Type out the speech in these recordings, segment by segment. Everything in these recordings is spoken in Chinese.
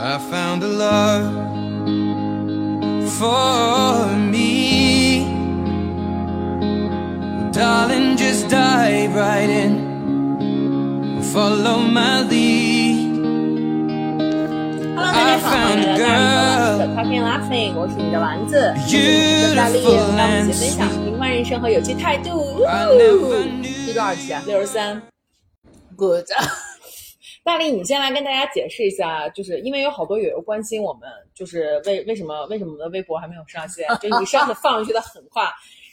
I found a love for me. Darling, just dive right in. Follow my lead. Hello，大家好，欢迎来到大的 Talking Laughing，我是你的丸子，我是大力，让我们一起分享平凡人生和有趣态度。 I never knew. 第多少期啊六十三， ？Good， 大力，你先来跟大家解释一下，就是因为有好多友友关心我们，就是为为什么为什么我们的微博还没有上线？就你上次放上去的很快，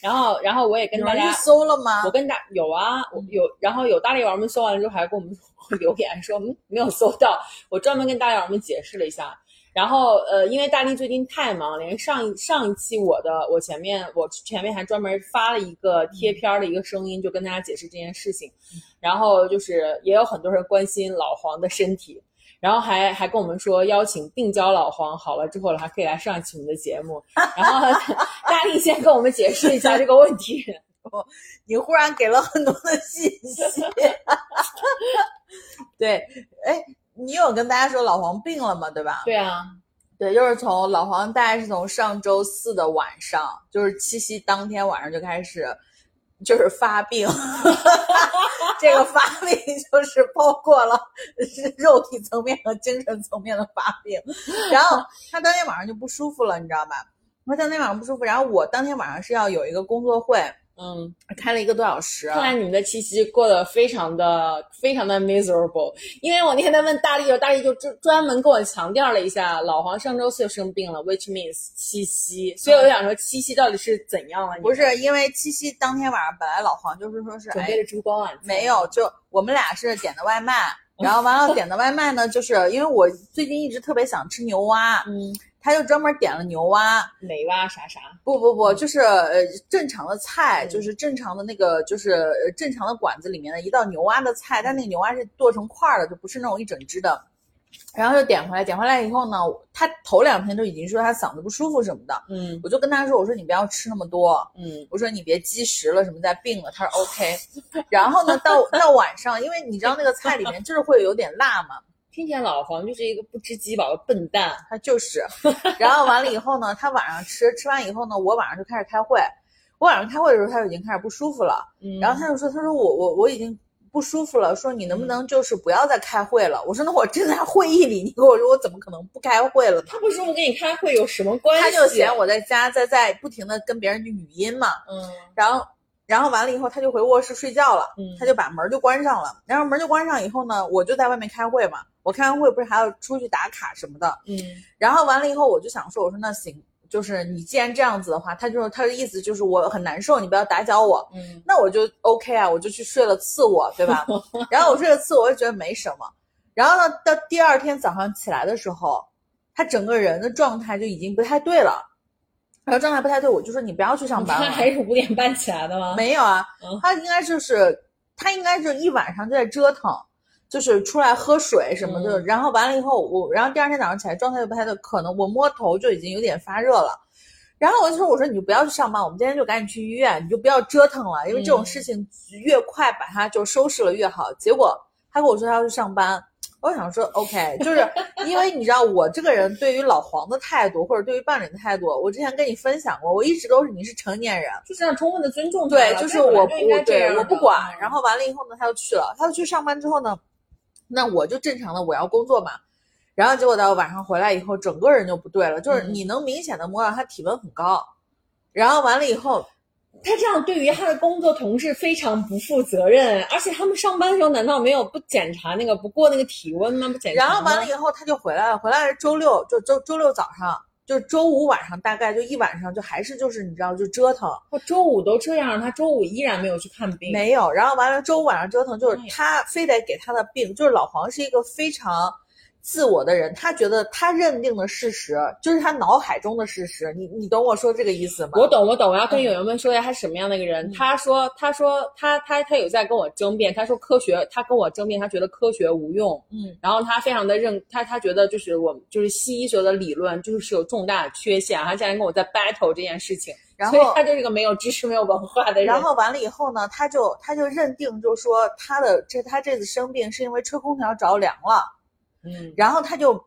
然后然后我也跟大家去搜了吗我？跟大有啊，我有，然后有大力丸们搜完了之后，还给我们留言说，嗯，没有搜到。我专门跟大力丸们解释了一下。然后呃，因为大力最近太忙，连上一上一期我的我前面我前面还专门发了一个贴片儿的一个声音，就跟大家解释这件事情。然后就是也有很多人关心老黄的身体，然后还还跟我们说邀请病娇老黄好了之后了，还可以来上一期我们的节目。然后大力先跟我们解释一下这个问题。你忽然给了很多的信息。对，哎，你有跟大家说老黄病了吗？对吧？对啊，对，就是从老黄大概是从上周四的晚上，就是七夕当天晚上就开始，就是发病。这个发病就是包括了是 肉体层面和精神层面的发病。然后他当天晚上就不舒服了，你知道吧？他当天晚上不舒服，然后我当天晚上是要有一个工作会，嗯，开了一个多小时。看来你们的七夕过得非常的非常的 miserable，因为我那天在问大力，大力就专专门跟我强调了一下，老黄上周四就生病了，which means 七夕，所以我就想说七夕到底是怎样了？你不是因为七夕当天晚上，本来老黄就是说是哎准备了烛光晚餐？没有，就我们俩是点的外卖，然后完了点的外卖呢，就是因为我最近一直特别想吃牛蛙，嗯，他就专门点了牛蛙。美蛙啥啥，不不不，就是呃正常的菜，嗯就是正常的那个，就是呃正常的馆子里面的一道牛蛙的菜，但那个牛蛙是剁成块儿的，就不是那种一整只的。然后就点回来，点回来以后呢，他头两天都已经说他嗓子不舒服什么的，嗯我就跟他说，我说你不要吃那么多，嗯我说你别积食了，什么再病了。他说 OK。然后呢，到到晚上，因为你知道那个菜里面就是会有点辣嘛，听起来老黄就是一个不知饥饱的笨蛋。他就是。然后完了以后呢，他晚上吃，吃完以后呢，我晚上就开始开会。我晚上开会的时候，他就已经开始不舒服了。嗯然后他就说：“他说我我我已经不舒服了，说你能不能就是不要再开会了？”我说：“那我正在会议里，你跟我说我怎么可能不开会了呢？”他不舒服跟你开会有什么关系？他就嫌我在家在在不停的跟别人去语音嘛。嗯然后，然后完了以后，他就回卧室睡觉了，嗯他就把门就关上了。然后门就关上以后呢，我就在外面开会嘛。我开完会不是还要出去打卡什么的。嗯然后完了以后，我就想说，我说那行，就是你既然这样子的话，他就是他的意思就是我很难受，你不要打搅我。嗯那我就 OK 啊，我就去睡了次卧，对吧？然后我睡了次卧，我就觉得没什么。然后呢，到第二天早上起来的时候，他整个人的状态就已经不太对了。然后状态不太对，我就说你不要去上班了。他还是五点半起来的吗？没有啊嗯，他应该就是他应该就一晚上就在折腾，就是出来喝水什么的，嗯然后完了以后我，然后第二天早上起来状态又不太对，可能我摸头就已经有点发热了。然后我就说：“我说你就不要去上班，我们今天就赶紧去医院，你就不要折腾了，因为这种嗯事情越快把它就收拾了越好。”结果他跟我说他要去上班，我想说 OK，就是因为你知道我这个人对于老黄的态度或者对于伴侣的态度，我之前跟你分享过，我一直都是你是成年人，就是要充分的尊重他对，就是我不对我不管。嗯然后完了以后呢，他就去了，他就去上班之后呢，那我就正常的我要工作嘛。然后结果到晚上回来以后，整个人就不对了，就是嗯你能明显的摸到他体温很高。然后完了以后，他这样对于他的工作同事非常不负责任，而且他们上班的时候难道没有不检查那个不过那个体温吗？不检查？然后完了以后他就回来了，回来是周六，就周周六早上，就是周五晚上，大概就一晚上就还是就是你知道就折腾，他周五都这样，他周五依然没有去看病。没有，然后完了周五晚上折腾，就是他非得给他的病，就是老黄是一个非常自我的人，他觉得他认定的事实就是他脑海中的事实，你你懂我说这个意思吗？我懂，我懂，我要跟友友们说一下他是什么样的一个人。嗯。他说，他说，他他他有在跟我争辩，他说科学，他跟我争辩，他觉得科学无用，嗯，然后他非常的认，他他觉得就是我就是西医学的理论就是有重大的缺陷，他竟然跟我在 battle 这件事情，然后所以他就是个没有知识、没有文化的人。然后完了以后呢，他就他就认定就说他的这他这次生病是因为吹空调着凉了，嗯，然后他就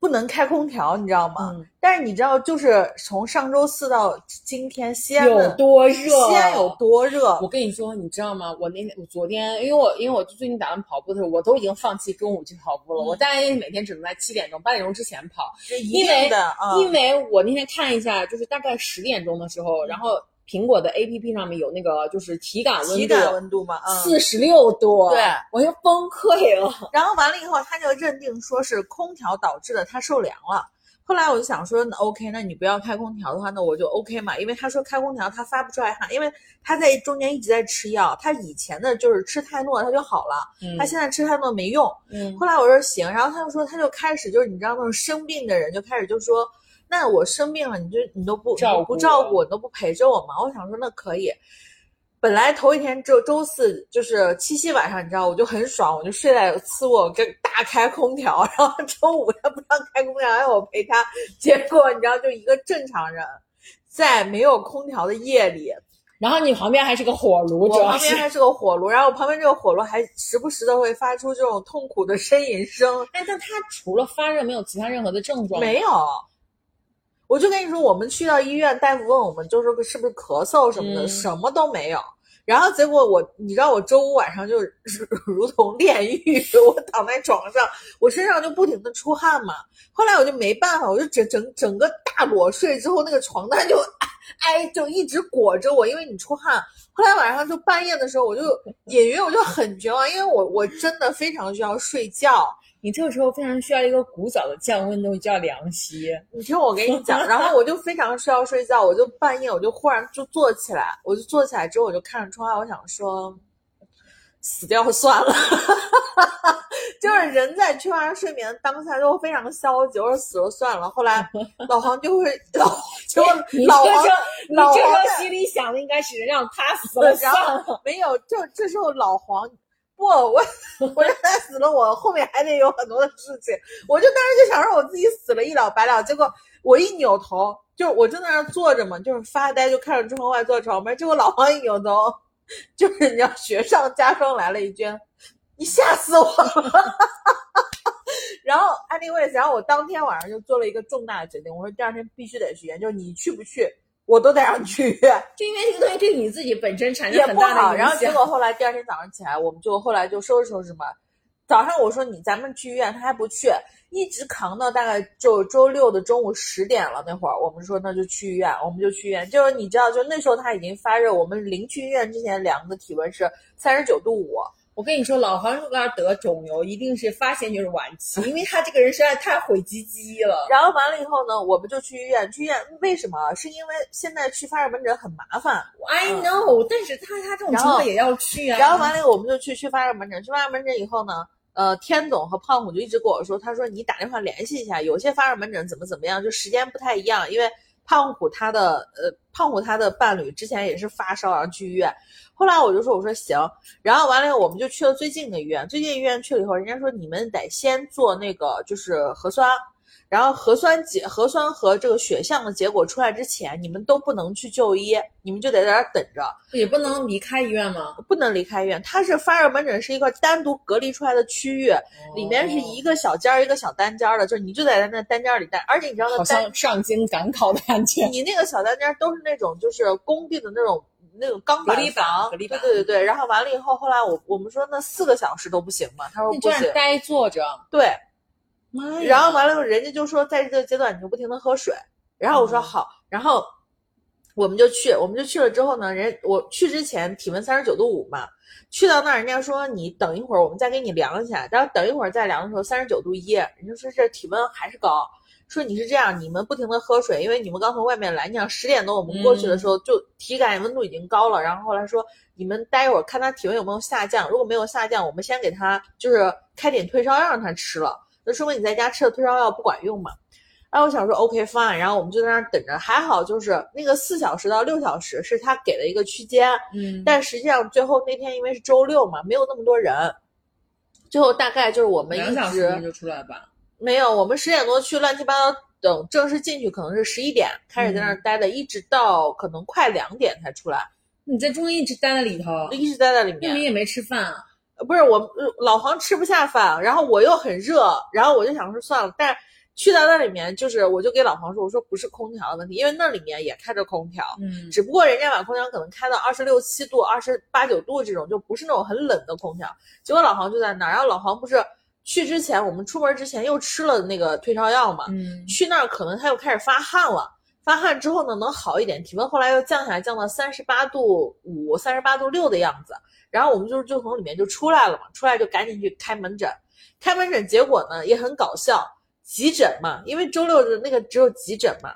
不能开空调，你知道吗？嗯但是你知道，就是从上周四到今天，西安有的多热？西安有多热？我跟你说，你知道吗？我那天我昨天，因为我因为我最近打算跑步的时候，我都已经放弃中午去跑步了。嗯我大概每天只能在七点钟、八点钟之前跑，因为因为我那天看一下，就是大概十点钟的时候，然后苹果的 A P P 上面有那个就是体感温度体度，感温度嘛，嗯。四十六度，对我就崩溃了。然后完了以后，他就认定说是空调导致的，他受凉了。后来我就想说，那 OK，那你不要开空调的话，那我就 OK 嘛，因为他说开空调他发不出来汗，因为他在中间一直在吃药，他以前的就是吃泰诺他就好了，嗯他现在吃泰诺没用。嗯后来我说行，然后他就说他就开始就是你知道那种生病的人就开始就说，那我生病了，你就你都不照不照顾我，你都不陪着我吗？我想说那可以。本来头一天周周四就是七夕晚上，你知道我就很爽，我就睡在次卧跟大开空调，然后周五他不让开空调，让我陪他，结果你知道就一个正常人，在没有空调的夜里，然后你旁边还是个火炉，我。旁边还是个火炉，然后我旁边这个火炉还时不时的会发出这种痛苦的呻吟声，哎，但它除了发热，没有其他任何的症状。没有。我就跟你说，我们去到医院，大夫问我们，就是是不是咳嗽什么的，嗯什么都没有。然后结果我，你知道我周五晚上就 是如同炼狱，我躺在床上，我身上就不停的出汗嘛。后来我就没办法，我就整整整个大裸睡之后，那个床单就 哎就一直裹着我，因为你出汗。后来晚上就半夜的时候，我就隐约我就很绝望，因为我我真的非常需要睡觉。你这个时候非常需要一个古早的降温东西，叫凉席。你听我跟你讲，然后我就非常需要睡觉，我就半夜我就忽然就坐起来，我就坐起来之后我就看着窗外，我想说死掉算了，就是人在缺乏睡眠的当下就非常消极，我说死了算了。后来 老黄就会老结果你老黄 老黄心里想的应该是让他死了算然了。后没有，就这时候老黄不，我我让他死了，我后面还得有很多的事情。我就当时就想让我自己死了一了百了，结果我一扭头，就我正在那坐着嘛，就是发呆，就看着窗外坐床边。结果老黄一扭头，就是你知道雪上加霜来了一句：“你吓死我了。”然后 anyways，然后我当天晚上就做了一个重大的决定，我说第二天必须得去研究，你去不去，我都得让你去医院。就因为这个东西对你自己本身产生。很大的影响。然后结果后来第二天早上起来，我们就后来就收拾收拾嘛。早上我说你咱们去医院，他还不去，一直扛到大概就周六的中午十点了。那会儿我们说那就去医院，我们就去医院。就是你知道，就那时候他已经发热，我们临去医院之前量的体温是三十九度五。我跟你说，老黄如果要得肿瘤，一定是发现就是晚期，因为他这个人实在太毁鸡鸡了。然后完了以后呢，我们就去医院。去医院为什么？是因为现在去发热门诊很麻烦。I know，但是他他这种情况也要去啊。然后完了以后，我们就去去发热门诊。去发热门诊以后呢，呃，天总和胖虎就一直跟我说，他说你打电话联系一下，有些发热门诊怎么怎么样，就时间不太一样。因为胖虎他的呃，胖虎他的伴侣之前也是发烧，然后去医院。后来我就说，我说行。然后完了以后，我们就去了最近的医院。最近医院去了以后，人家说你们得先做那个就是核酸。然后核酸结核酸和这个血项的结果出来之前，你们都不能去就医，你们就得在那儿等着。也不能离开医院吗？不能离开医院，它是发热门诊是一个单独隔离出来的区域，里面是一个小间儿一个小单间儿的，就是你就得在那单间儿里待，而且你知道好那单像上京赶考的感觉。你那个小单间儿都是那种就是工地的那种那种钢板隔离房，隔离板对对对对。然后完了以后，后来我我们说那四个小时都不行嘛，他说你这样不行，呆坐着，对。然后完了以后，人家就说在这个阶段你就不停的喝水，然后我说嗯好，然后我们就去，我们就去了之后呢，人我去之前体温三十九度五嘛，去到那儿人家说你等一会儿，我们再给你量一下，然后等一会儿再量的时候三十九度一，人家说这体温还是高。说你是这样，你们不停的喝水，因为你们刚从外面来，你想十点多我们过去的时候，就体感温度已经高了。然后后来说，你们待一会儿看他体温有没有下降，如果没有下降，我们先给他就是开点退烧药让他吃了。那说明你在家吃的退烧药不管用嘛。然后我想说 OK fine，然后我们就在那儿等着，还好就是那个四小时到六小时是他给的一个区间，嗯，但实际上最后那天因为是周六嘛，没有那么多人，最后大概就是我们两一直小时就出来吧。没有，我们十点多去，乱七八糟，等正式进去可能是十一点，开始在那嗯儿待的，一直到可能快两点才出来，你在中间一直待在里头，一直待在里面。那你也没吃饭啊？呃不是我呃老黄吃不下饭，然后我又很热，然后我就想说算了，但是去到那里面，就是我就给老黄说，我说不是空调的问题，因为那里面也开着空调，嗯只不过人家把空调可能开到二十六七度、二十八九度这种，就不是那种很冷的空调。结果老黄就在那儿，然后老黄不是去之前，我们出门之前又吃了那个退烧药嘛，嗯去那儿可能他又开始发汗了。发汗之后呢，能好一点，体温后来又降下来，降到三十八度五、三十八度六的样子。然后我们就就从里面就出来了嘛，出来就赶紧去开门诊。开门诊结果呢也很搞笑，急诊嘛，因为周六的那个只有急诊嘛。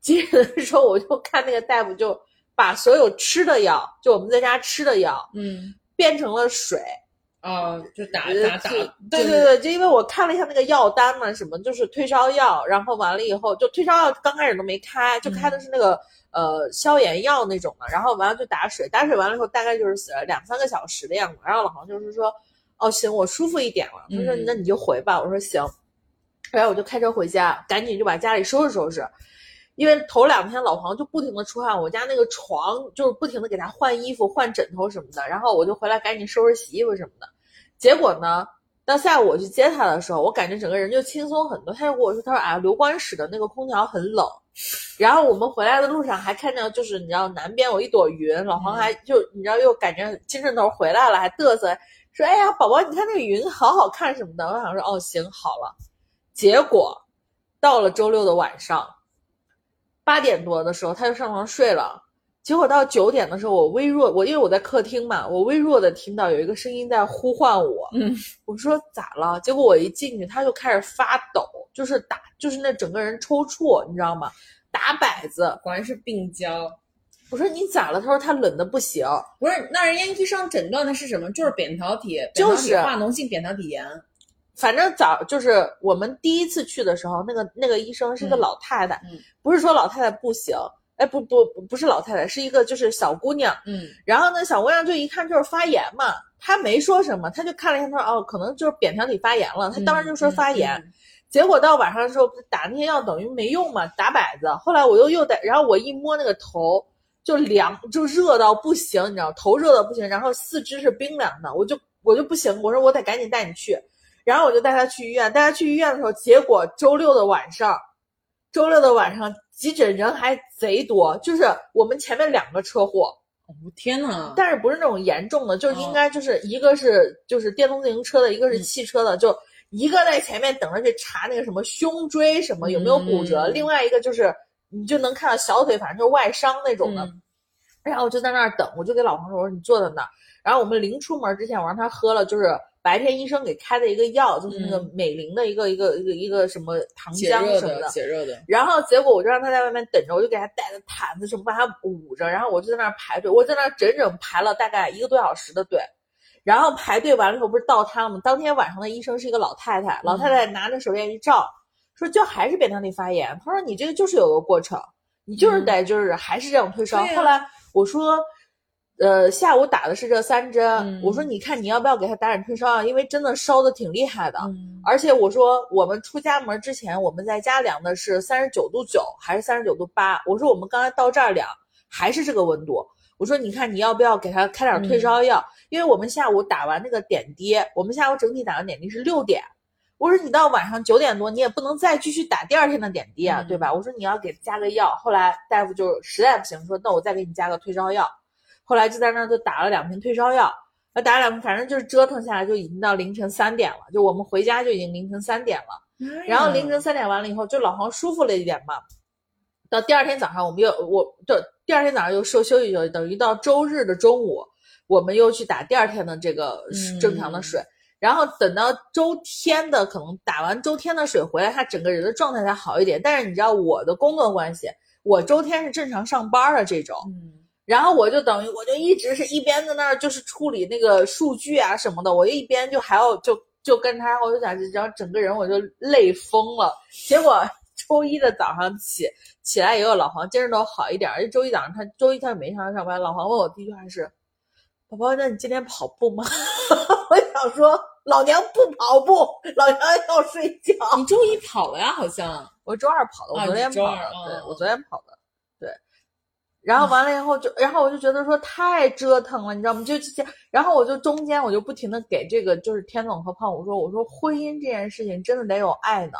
急诊的时候我就看那个大夫就把所有吃的药，就我们在家吃的药嗯变成了水，哦，就打呃打打对对对，就因为我看了一下那个药单嘛，什么就是退烧药，然后完了以后就退烧药刚开始都没开，就开的是那个、呃消炎药那种的，然后完了就打水，打水完了以后大概就是呃两三个小时的样子，然后老黄就是说，哦行，我舒服一点了，他说嗯。那你就回吧，我说行，然后我就开车回家，赶紧就把家里收拾收拾。因为头两天老黄就不停的出汗，我家那个床就是不停的给他换衣服、换枕头什么的，然后我就回来赶紧收拾洗衣服什么的。结果呢，到下午我去接他的时候，我感觉整个人就轻松很多。他就跟我说，他说啊，刘关使的那个空调很冷。然后我们回来的路上还看到，就是你知道南边有一朵云，老黄还就你知道又感觉精神头回来了，还嘚瑟说，哎呀，宝宝，你看那个云好好看什么的。我想说，哦，行，好了。结果到了周六的晚上。八点多的时候，他就上床睡了。结果到九点的时候，我微弱，我因为我在客厅嘛，我微弱的听到有一个声音在呼唤我。嗯 我说咋了？结果我一进去，他就开始发抖，就是打，就是那整个人抽搐，你知道吗？打摆子。果然是病娇。我说你咋了？他说他冷的不行。不是，那人家医生诊断的是什么？就是扁桃体，就是扁桃体化脓性扁桃体炎。反正早就是我们第一次去的时候，那个那个医生是个嗯老太太，嗯不是说老太太不行，哎不不不不是老太太，是一个就是小姑娘。嗯然后呢，小姑娘就一看就是发炎嘛，她没说什么，她就看了一下，她说哦，可能就是扁桃体发炎了，她当时就说发炎。嗯结果到晚上的时候打那些药等于没用嘛，打摆子。后来我又又打，然后我一摸那个头就凉，就热到不行，你知道，头热到不行，然后四肢是冰凉的，我就我就不行，我说我得赶紧带你去，然后我就带他去医院，带他去医院的时候，结果周六的晚上，周六的晚上急诊人还贼多，就是我们前面两个车祸，哦天呐，但是不是那种严重的，就是应该就是一个是就是电动自行车的，一个是汽车的，就一个在前面等着去查那个什么胸椎什么有没有骨折，嗯。另外一个就是你就能看到小腿，反正就是外伤那种的。嗯。然后我就在那儿等，我就给老黄说：“我说你坐在那儿。”然后我们临出门之前，我让他喝了，就是白天医生给开的一个药，就是那个嗯美林的一个一个一个一个什么糖浆什么的。解热的。然后结果我就让他在外面等着，我就给他带着毯子什么把他捂着，然后我就在那儿排队，我在那儿整整排了大概一个多小时的队。然后排队完了以后不是到他了吗？当天晚上的医生是一个老太太，老太太拿着手电一照，说就还是扁桃体发炎。他说你这个就是有个过程，你就是得就是还是这种退烧。后来我说。呃，下午打的是这三针，嗯我说你看你要不要给他打点退烧药，因为真的烧的挺厉害的。嗯而且我说，我们出家门之前，我们在家量的是三十九度九还是三十九度八？我说我们刚才到这儿量还是这个温度。我说你看你要不要给他开点退烧药？因为我们下午打完那个点滴，我们下午整体打完点滴是六点。我说你到晚上九点多，你也不能再继续打第二天的点滴啊，嗯对吧？我说你要给加个药。后来大夫就实在不行，说那我再给你加个退烧药。后来就在那儿就打了两瓶退烧药。那打了两瓶，反正就是折腾下来，就已经到凌晨三点了。就我们回家就已经凌晨三点了。然后凌晨三点完了以后，就老黄舒服了一点嘛。到第二天早上，我们又我就第二天早上又休休息休息，等于到周日的中午，我们又去打第二天的这个嗯正常的水。然后等到周天的可能打完周天的水回来，他整个人的状态才好一点。但是你知道我的工作关系，我周天是正常上班的这种，嗯然后我就等于我就一直是一边在那儿就是处理那个数据啊什么的，我一边就还要就就跟他，我就想，然后整个人我就累疯了。结果周一的早上起起来以后，老黄精神头好一点，而且周一早上他周一他没上上班，老黄问我第一句话是：“宝宝，那你今天跑步吗？”我想说，老娘不跑步，老娘要睡觉。你周一跑了呀？好像我周二跑的，我啊昨天跑的，对我昨天跑的，对。然后完了以后就，然后我就觉得说太折腾了，你知道吗？就就然后我就中间我就不停的给这个就是天总和胖虎说，我说婚姻这件事情真的得有爱呢。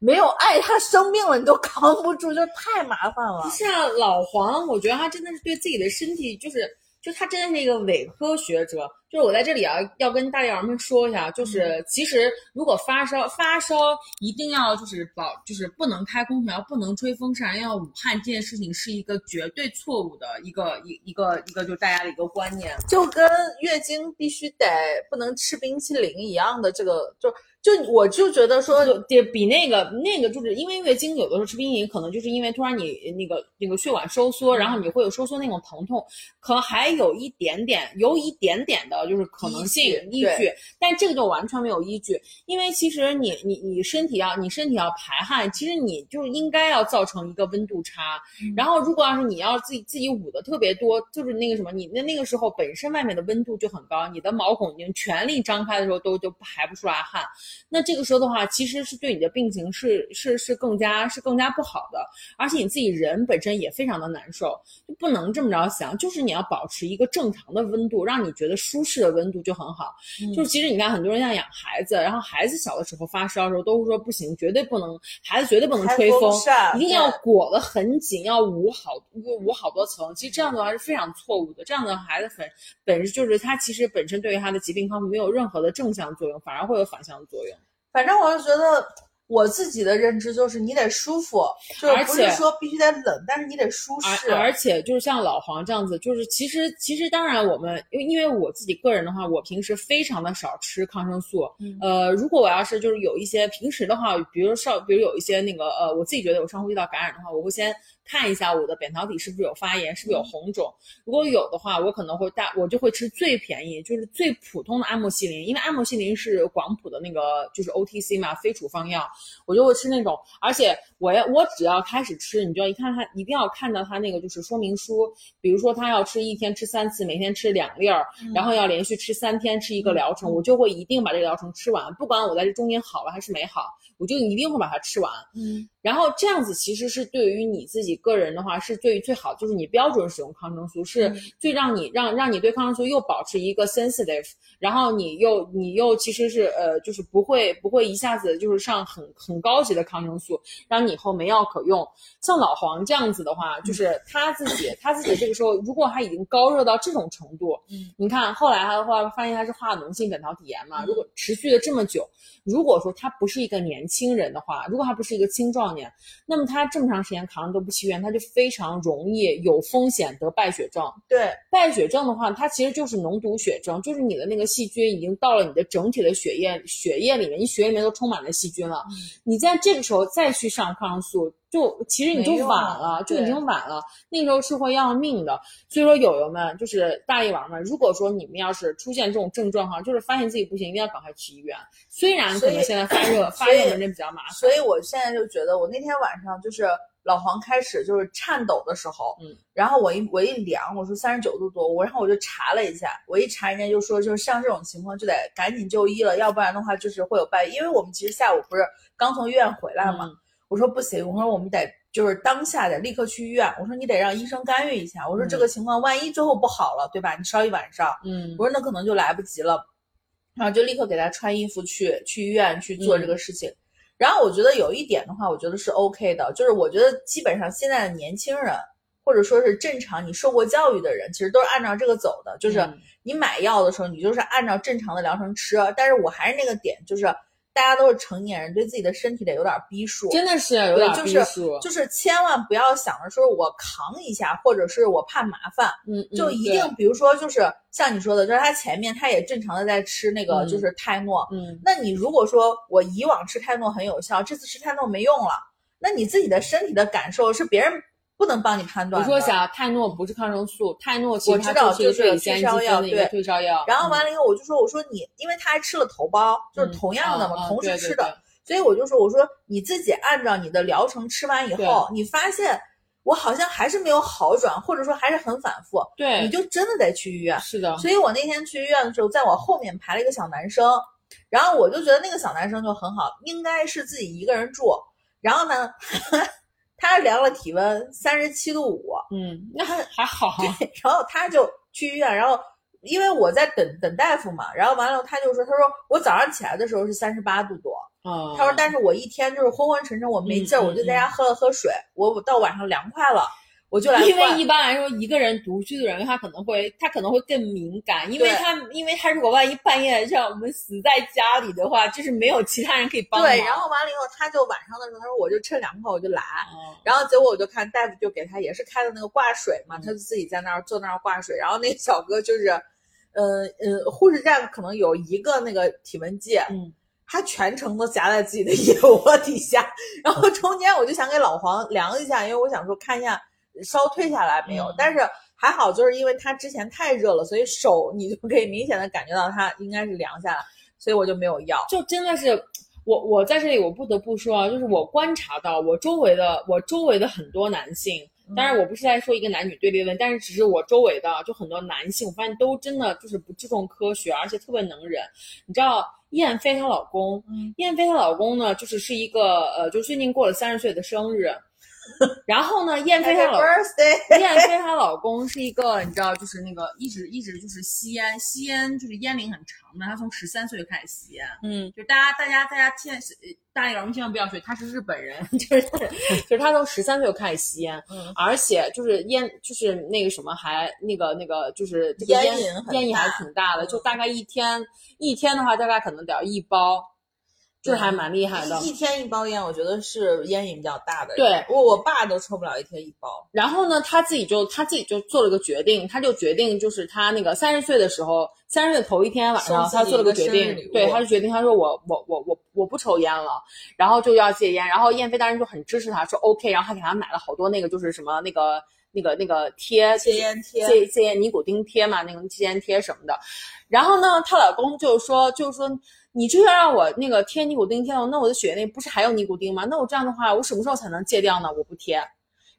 没有爱，他生病了你都扛不住，就太麻烦了不。是啊，老黄，我觉得他真的是对自己的身体，就是就他真的是一个伪科学者。就是我在这里啊，要跟大家们说一下，就是其实如果发烧，发烧一定要就是保，就是不能开空调，不能吹风扇，要武汉这件事情是一个绝对错误的一个一一个一个就是大家的一个观念。就跟月经必须得不能吃冰淇淋一样的，这个就就我就觉得说，就得比那个那个，就是因为月经有的时候吃冰淇淋，可能就是因为突然你那个那个血管收缩，然后你会有收缩那种疼痛，可能还有一点点，有一点点的就是可能性依据但这个就完全没有依据，因为其实你你你身体要你身体要排汗，其实你就是应该要造成一个温度差，然后如果要是你要自己自己捂的特别多，就是那个什么，你那那个时候本身外面的温度就很高，你的毛孔已经全力张开的时候都都排不出来汗，那这个时候的话，其实是对你的病情是是是更加是更加不好的，而且你自己人本身也非常的难受，就不能这么着想，就是你要保持一个正常的温度，让你觉得舒适的温度就很好。就是其实你看，很多人像养孩子，然后孩子小的时候发烧的时候，都是说不行，绝对不能，孩子绝对不能吹风扇一定要裹得很紧，要捂好捂好多层。其实这样的话是非常错误的，这样的孩子本本身就是他其实本身对于他的疾病康复没有任何的正向作用，反而会有反向的作用。反正我就觉得我自己的认知就是你得舒服，就是不是而且说必须得冷，但是你得舒适。而而且就是像老黄这样子，就是其实其实当然我们因为因为我自己个人的话，我平时非常的少吃抗生素。嗯呃，如果我要是就是有一些平时的话，比如上比如有一些那个呃，我自己觉得有上呼吸道感染的话，我会先看一下我的扁桃体是不是有发炎，是不是有红肿。如果有的话，我可能会大我就会吃最便宜就是最普通的阿莫西林，因为阿莫西林是广谱的那个就是 OTC 嘛，非处方药。我就会吃那种，而且我要我只要开始吃，你就要一看它，一定要看到它那个就是说明书，比如说他要吃一天吃三次，每天吃两粒儿，然后要连续吃三天吃一个疗程，我就会一定把这个疗程吃完，不管我在这中间好了还是没好，我就一定会把它吃完。嗯，然后这样子其实是对于你自己个人的话，是最最好，就是你标准使用抗生素，是嗯。最让你让让你对抗生素又保持一个 sensitive，然后你又你又其实是呃就是不会不会一下子就是上很很高级的抗生素，让你以后没药可用。像老黄这样子的话，就是他自己他自己这个时候如果他已经高热到这种程度，嗯，你看后来他的话发现他是化脓性扁桃体炎嘛，嗯。如果持续了这么久，如果说他不是一个年轻人的话，如果他不是一个青壮年，那么他这么长时间扛着都不去医院，他就非常容易有风险得败血症。对，败血症的话，它其实就是脓毒血症，就是你的那个细菌已经到了你的整体的血液血液里面，你血液里面都充满了细菌了。嗯你在这个时候再去上抗生素，就其实你就晚了了，就已经晚了。那时候是会要命的。所以说，友友们，就是大力王们，如果说你们要是出现这种症状哈，就是发现自己不行，一定要赶快去医院。虽然可能现在发热 发热门诊比较麻烦，所以我现在就觉得，我那天晚上就是老黄开始就是颤抖的时候，嗯，然后我一我一量，我说三十九度多，我然后我就查了一下，我一查人家就说，就是像这种情况就得赶紧就医了，要不然的话就是会有败，因为我们其实下午不是刚从医院回来嘛，嗯我说不行，我说我们得就是当下得立刻去医院，我说你得让医生干预一下，我说这个情况万一最后不好了，对吧？你烧一晚上，嗯。我说那可能就来不及了，然后就立刻给他穿衣服去去医院去做这个事情。然后我觉得有一点的话，我觉得是 OK 的，就是我觉得基本上现在的年轻人，或者说是正常你受过教育的人，其实都是按照这个走的，就是嗯。你买药的时候，你就是按照正常的疗程吃。但是我还是那个点，就是大家都是成年人，对自己的身体得有点逼数。真的是有点对，就逼是数，就是千万不要想着说我扛一下，或者是我怕麻烦，就一定，比如说，就是像你说的，就是他前面他也正常的在吃那个嗯就是泰诺，嗯那你如果说我以往吃泰诺很有效，这次吃泰诺没用了，那你自己的身体的感受是别人不能帮你判断的。我说啥，泰诺不是抗生素，泰诺其我知道实它就是退烧药对退烧药。然后完了以后，我就说，我说你，因为他还吃了头孢，就是嗯同样的嘛，同时吃的，所以我就说，我说你自己按照你的疗程吃完以后，你发现我好像还是没有好转，或者说还是很反复，对，你就真的得去医院。是的，所以我那天去医院的时候，在我后面排了一个小男生，然后我就觉得那个小男生就很好，应该是自己一个人住。然后呢，他量了体温三十七度五，嗯，那还好。对，然后他就去医院，然后因为我在等等大夫嘛，然后完了他就说，他说我早上起来的时候是三十八度多，啊，他说，但是我一天就是昏昏沉沉，我没劲儿，嗯嗯我就在家喝了喝水，我到晚上凉快了，我就来因为一般来说，一个人独居的人，他可能会他可能会更敏感，因为他因为他如果万一半夜像我们死在家里的话，就是没有其他人可以帮忙。对，然后完了以后，他就晚上的时候，他说我就趁凉快我就来，嗯然后结果我就看大夫就给他也是开的那个挂水嘛，嗯他就自己在那儿坐那儿挂水，然后那个小哥就是，呃呃，护士站可能有一个那个体温计，嗯，他全程都夹在自己的 腋窝底下，然后中间我就想给老黄量一下，因为我想说看一下烧退下来没有，嗯但是还好，就是因为它之前太热了，所以手你就可以明显的感觉到它应该是凉下来，所以我就没有要。就真的是我我在这里我不得不说啊，就是我观察到我周围的我周围的很多男性。当然，我不是在说一个男女对立的问，但是只是我周围的就很多男性，我发现都真的就是不注重科学，而且特别能忍。你知道燕飞她老公，嗯燕飞她老公呢，就是是一个呃，就最近过了三十岁的生日，然后呢，燕飞她老！燕飞她老公是一个，你知道，就是那个一直一直就是吸烟，吸烟就是烟龄很长的，他从十三岁就开始吸烟。嗯，就大家大家大家千大家老们千万不要学，他是日本人，就是就是他从十三岁就开始吸烟，嗯而且就是烟就是那个什么还那个那个就是这个烟烟瘾烟瘾还大挺大的，嗯就大概一天一天的话大概可能得要一包，就是还蛮厉害的。一天一包烟，我觉得是烟瘾比较大的。对我我爸都抽不了一天一包。然后呢，他自己就他自己就做了个决定，他就决定就是他那个三十岁的时候，三十岁头一天晚上，他做了个决定对，他就决定他说我我我我我不抽烟了，然后就要戒烟，然后燕飞当然就很支持他，说 OK，然后还给他买了好多那个就是什么那个那个那个贴戒烟贴戒戒烟尼古丁贴嘛，那种戒烟贴什么的。然后呢，她老公就说就是说。你这要让我那个贴尼古丁贴了，那我的血液内不是还有尼古丁吗？那我这样的话，我什么时候才能戒掉呢？我不贴，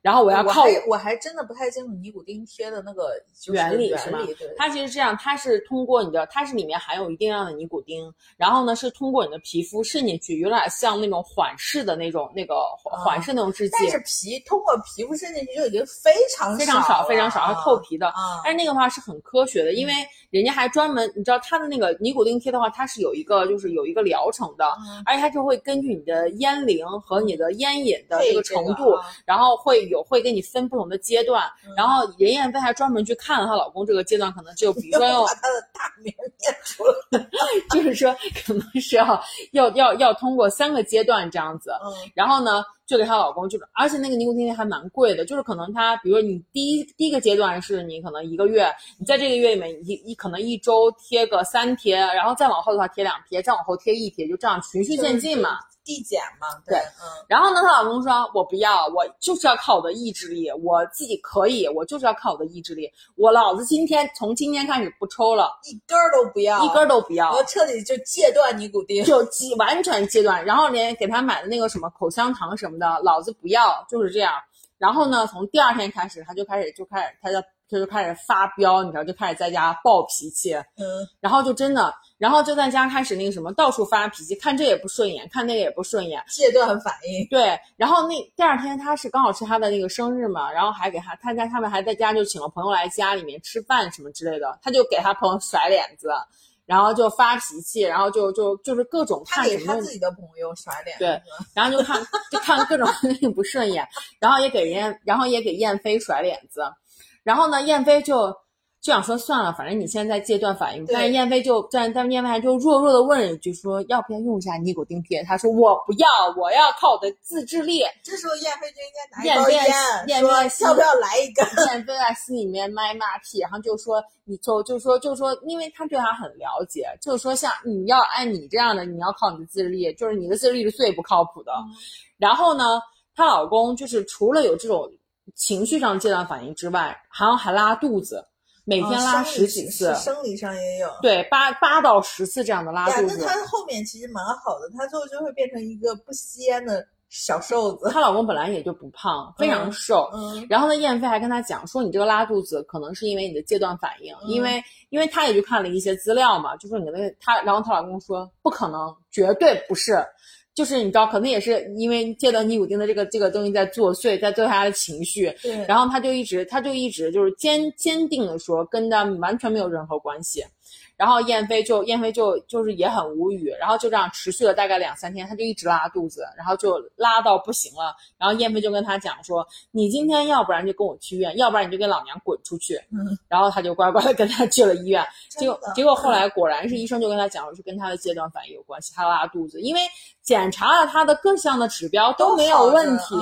然后我要靠我还真的不太清楚尼古丁贴的那个原理是吗它其实这样，它是通过你的，它是里面含有一定量的尼古丁，然后呢是通过你的皮肤渗进去，有点像那种缓释的那种那个缓缓释那种制剂，但是皮通过皮肤渗进去就已经非常非常少少非常少，是透皮的。啊。但是那个的话是很科学的，因为人家还专门，你知道它的那个尼古丁贴的话，它是有一个就是有一个疗程的，嗯而且它就会根据你的烟龄和你的烟瘾的这个配这个程度，啊然后会有会给你分不同的阶段。嗯然后任燕飞还专门去看了她老公这个阶段，可能就比如说要把他的大名念出来。就是说可能是要要要要通过三个阶段这样子，嗯然后呢，就给她老公就是，而且那个尼古丁贴还蛮贵的，就是可能她，比如说你第一第一个阶段是你可能一个月，你在这个月里面一一可能一周贴个三贴，然后再往后的话贴两贴，再往后贴一贴，就这样循序渐进嘛。递减嘛，对嗯，然后呢，她老公说：“我不要，我就是要靠我的意志力，我自己可以，我就是要靠我的意志力。我老子今天从今天开始不抽了，一根儿都不要，一根儿都不要。”我彻底就戒断尼古丁。就戒完全戒断，然后连给他买的那个什么口香糖什么的，老子不要，就是这样。然后呢，从第二天开始，他就开始就开始，他就他就开始发飙，你知道，就开始在家暴脾气，嗯，然后就真的，然后就在家开始那个什么，到处发脾气，看这也不顺眼，看那个也不顺眼，戒断反应。对，然后那第二天他是刚好是他的那个生日嘛，然后还给他他家他们还在家就请了朋友来家里面吃饭什么之类的，他就给他朋友甩脸子，然后就发脾气，然后就就就是各种他给他看什么自己的朋友甩脸，对，然后就看就看各种那 个不顺眼，然后也给人，然后也给燕飞甩脸子，然后呢，燕飞就就想说算了，反正你现在在戒断反应，但是燕飞就但但是燕飞还就弱弱的问了一句说要不要用一下尼古丁贴？他说我不要，我要靠我的自制力。这时候燕飞就应该拿一包燕飞烟，燕说飞要不要来一根？燕飞在心里面卖骂屁，然后就说你就就说就说，因为他对他很了解，就是说像你要按你这样的，你要靠你的自制力，就是你的自制力是最不靠谱的。然后呢，她老公就是除了有这种情绪上戒断反应之外，好像还拉肚子，每天拉十几次，是生理上也有。对，八八到十次这样的拉，肚子。那她后面其实蛮好的，她最后就会变成一个不吸烟的小瘦子。她老公本来也就不胖，非常瘦，嗯然后呢，燕飞还跟她讲说，你这个拉肚子可能是因为你的戒断反应，嗯因为因为她也去看了一些资料嘛，就说你的那个她，然后她老公说不可能，绝对不是，就是你知道，可能也是因为戒断尼古丁的这个这个东西在作祟，在作祟他的情绪，对，然后他就一直他就一直就是坚坚定的说跟他完全没有任何关系。然后燕飞就燕飞就就是也很无语，然后就这样持续了大概两三天，他就一直拉肚子，然后就拉到不行了。然后燕飞就跟他讲说：“你今天要不然就跟我去医院，要不然你就跟老娘滚出去。”嗯，然后他就乖乖的跟他去了医院。结果结果后来果然是医生就跟他讲说是跟他的戒断反应有关系，他拉肚子，因为检查了他的各项的指标都没有问题。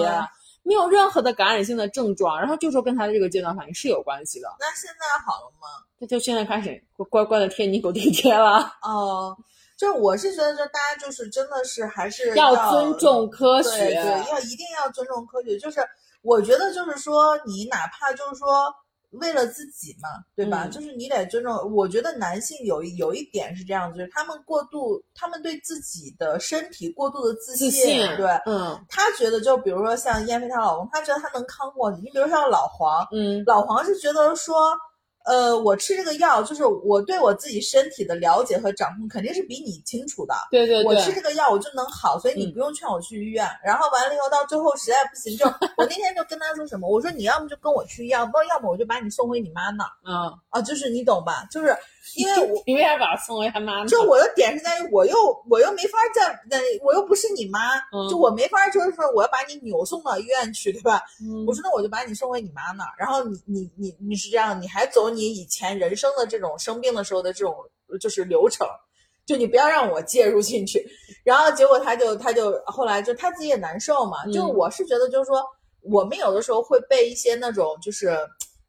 没有任何的感染性的症状，然后就说跟他的这个阶段反应是有关系的，那现在好了吗？他就现在开始乖乖的贴尼狗地贴了。哦，就是我是觉得，就大家就是真的是还是要要尊重科学对对，要一定要尊重科学。就是我觉得，就是说，你哪怕就是说为了自己嘛，对吧？嗯就是你得尊重。我觉得男性有一有一点是这样子，就是他们过度，他们对自己的身体过度的自自信，对。嗯他觉得，就比如说像燕飞她老公，他觉得他能扛过你。你比如像老黄，嗯老黄是觉得说，呃，我吃这个药，就是我对我自己身体的了解和掌控肯定是比你清楚的。对对我吃，这个药我就能好，所以你嗯不用劝我去医院。然后完了以后，到最后实在不行，就 我那天就跟他说什么，我说你要么就跟我去医院，不要么我就把你送回你妈那儿嗯，啊，就是你懂吧？就是因为我。你为啥把他送回他妈呢？就我的点是在于，我又我又没法在那，我又不是你妈，嗯就我没法就是说我要把你扭送到医院去，对吧？嗯我说那我就把你送回你妈那儿，然后你你你你是这样，你还走你以前人生的这种生病的时候的这种就是流程，就你不要让我介入进去。然后结果他就他就后来就他自己也难受嘛，嗯就我是觉得就是说我们有的时候会被一些那种就是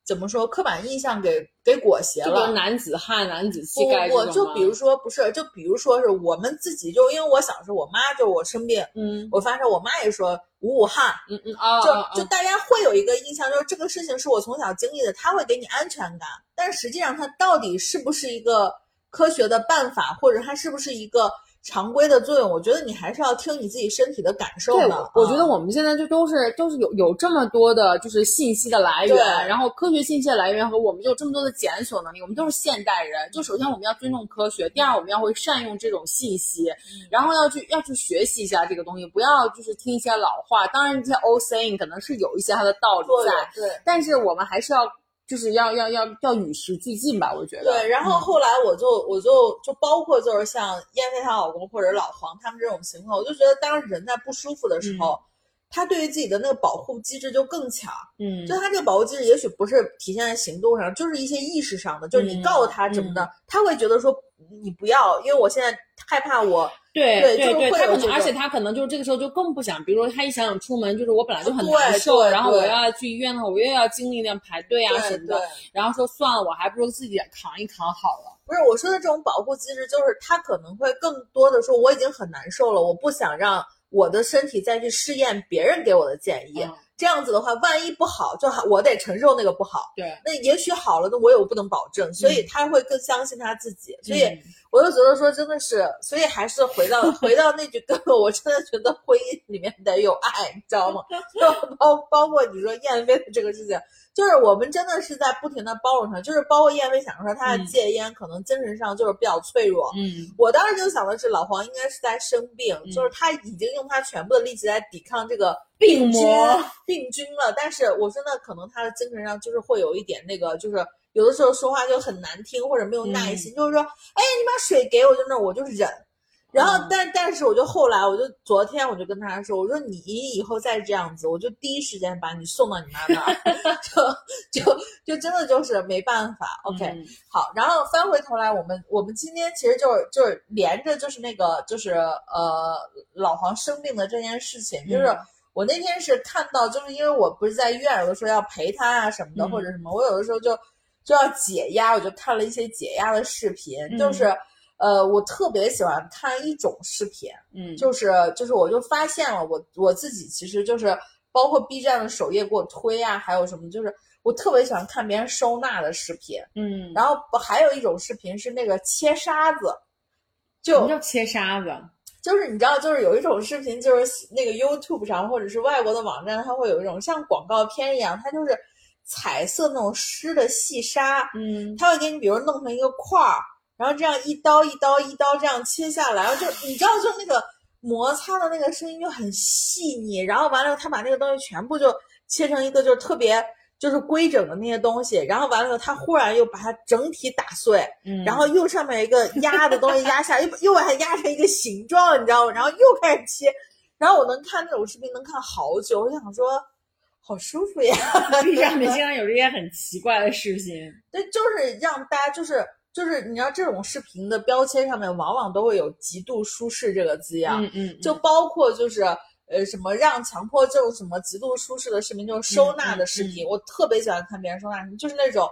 怎么说刻板印象给给裹挟了。男子汉、男子气不概不不，这种吗就比如说不是，就比如说是我们自己，就因为我小时候我妈就我生病，嗯我发烧，我妈也说捂捂汗，嗯嗯啊，就就大家会有一个印象，就是这个事情是我从小经历的，它会给你安全感。但实际上，它到底是不是一个科学的办法，或者它是不是一个常规的作用？我觉得你还是要听你自己身体的感受对，的。我我觉得嗯我们现在就都是都是有有这么多的，就是信息的来源，然后科学信息的来源和我们有这么多的检索能力，我们都是现代人。就首先我们要尊重科学，第二我们要会善用这种信息，嗯然后要去要去学习一下这个东西，不要就是听一些老话。当然这些 old saying 可能是有一些它的道理在，对。但是我们还是要就是要要要要与时俱进吧，我觉得。对，然后嗯后来我就我就就包括就是像燕飞她老公或者老黄他们这种情况，我就觉得当人在不舒服的时候，他对于自己的那个保护机制就更强。嗯就他这个保护机制，也许不是体现在行动上，就是一些意识上的，就是你嗯告诉他什么的，他会觉得说你不要，因为我现在害怕我，对对就是对，他可能，而且他可能就是这个时候就更不想，比如说他一想想出门，就是我本来就很难受，然后我要去医院的话，我又要经历那排队啊什么的对，，然后说算了，我还不如自己扛一扛好了。不是我说的这种保护机制，就是他可能会更多的说我已经很难受了，我不想让我的身体再去试验别人给我的建议，嗯。这样子的话，万一不好，就还我得承受那个不好。对，那也许好了，那我也不能保证，所以他会更相信他自己，所以嗯我就觉得说，真的是，所以还是回到回到那句根本，我真的觉得婚姻里面得有爱，你知道吗？就包包括你说燕飞的这个事情，就是我们真的是在不停的包容他，就是包括燕飞想说他的戒烟，可能精神上就是比较脆弱。嗯我当时就想的是，老黄应该是在生病，嗯就是他已经用他全部的力气来抵抗这个病菌魔病菌了。但是我说那可能他的精神上就是会有一点那个，就是有的时候说话就很难听，或者没有耐心，就是说，哎，你把水给我，就那我就忍。然后嗯，但但是我就后来，我就昨天我就跟他说，我说你以后再这样子，我就第一时间把你送到你妈那儿，就就就真的就是没办法。OK，、嗯。好，然后翻回头来，我们我们今天其实就是就是连着就是那个就是呃老黄生病的这件事情，就是嗯。我那天是看到，就是因为我不是在医院，有的时候要陪他啊什么的，嗯。或者什么，我有的时候就就要解压，我就看了一些解压的视频，嗯就是呃我特别喜欢看一种视频，嗯，就是就是我就发现了我我自己其实就是包括 B 站的首页给我推啊，还有什么就是我特别喜欢看别人收纳的视频。嗯，然后还有一种视频是那个切沙子，就什么叫切沙子？就是你知道，就是有一种视频，就是那个 YouTube 上或者是外国的网站，它会有一种像广告片一样，它就是彩色那种湿的细沙，嗯它会给你比如弄成一个块儿，然后这样一刀一刀一刀这样切下来，然后就你知道，就那个摩擦的那个声音就很细腻，然后完了，他把那个东西全部就切成一个就是特别。就是规整的那些东西，然后完了以后，他忽然又把它整体打碎，嗯然后又上面一个压的东西压下，又又把它压成一个形状，你知道吗？然后又开始切，然后我能看那种视频能看好久，我想说，好舒服呀。B 站面经常有这些很奇怪的视频。对，就是让大家就是就是你知道这种视频的标签上面往往都会有“极度舒适”这个字样，嗯嗯，就包括就是呃什么让强迫症什么极度舒适的视频，就是收纳的视频，我特别喜欢看别人收纳视频，就是那种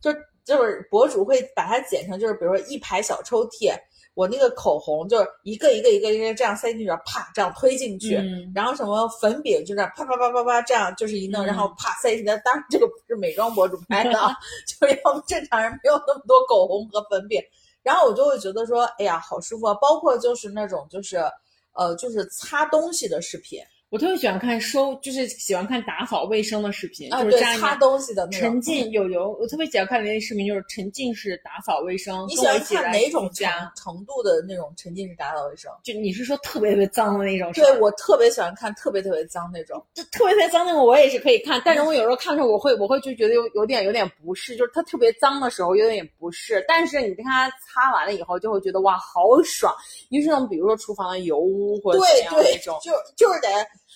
就就是博主会把它剪成就是比如说一排小抽屉。我那个口红就是一个一个一个一个这样塞进去，啪这样推进去，嗯然后什么粉饼就这样啪啪啪啪啪这样就是一弄，嗯然后啪塞进去。当然这个不是美妆博主拍的，啊，就是要不正常人没有那么多口红和粉饼。然后我就会觉得说，哎呀，好舒服啊！包括就是那种就是呃就是擦东西的视频我特别喜欢看收，就是喜欢看打扫卫生的视频，啊，就是对，家里擦东西的那种沉。浸有有，我特别喜欢看的那些视频，就是沉浸式打扫卫生。你喜欢看哪种程？程度的那种沉浸式打扫卫生？就你是说特别特别脏的那种？对我特别喜欢看特别特别脏那种。就特别特别脏那种，我也是可以看，但是我有时候看的时候，我会我会就觉得有有点有点不适，就是它特别脏的时候有点不适，但是你跟它擦完了以后，就会觉得哇好爽，尤其是那种比如说厨房的油污或者怎样那种，，就就是得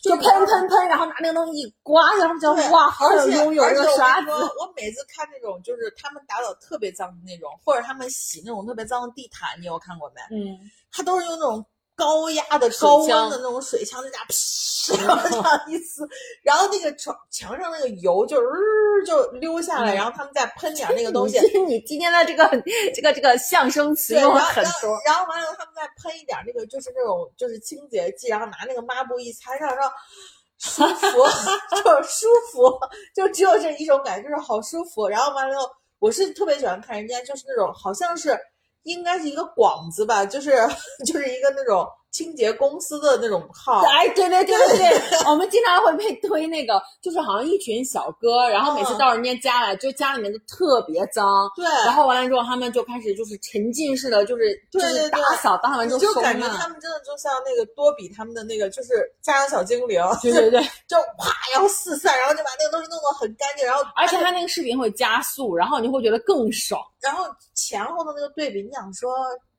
就喷喷喷，然后拿那个东西一刮，然后就对哇好想拥有而且我这个刷子我每次看那种就是他们打扫特别脏的那种，或者他们洗那种特别脏的地毯，你有看过没？嗯，他都是用那种高压的、高温的那种水枪，就这样噗，然后这样一呲，然后那个墙墙上那个油就日就溜下来，嗯然后他们再喷点那个东西。你 你今天的这个这个这个相声词，然后用了很然后多，然后完了，他们再喷一点那个，就是那种就是清洁剂，然后拿那个抹布一擦上，说舒服，就是舒服，就只有这一种感觉，就是好舒服。然后完了以后，我是特别喜欢看人家就是那种好像是应该是一个广子吧，就是 就是一个那种清洁公司的那种号。哎，对对对对对，我们经常会被推那个，就是好像一群小哥，然后每次嗯到人家家来，就家里面都特别脏，对，然后完了之后，他们就开始就是沉浸式的，就是就是对对对打扫，打扫完之后收就感觉他。们真的就像那个多比他们的那个就是家养小精灵，对对对，就啪，然后四散，然后就把那个东西弄得很干净，然后而且他那个视频会加速，然后你会觉得更爽。然后前后的那个对比，你想说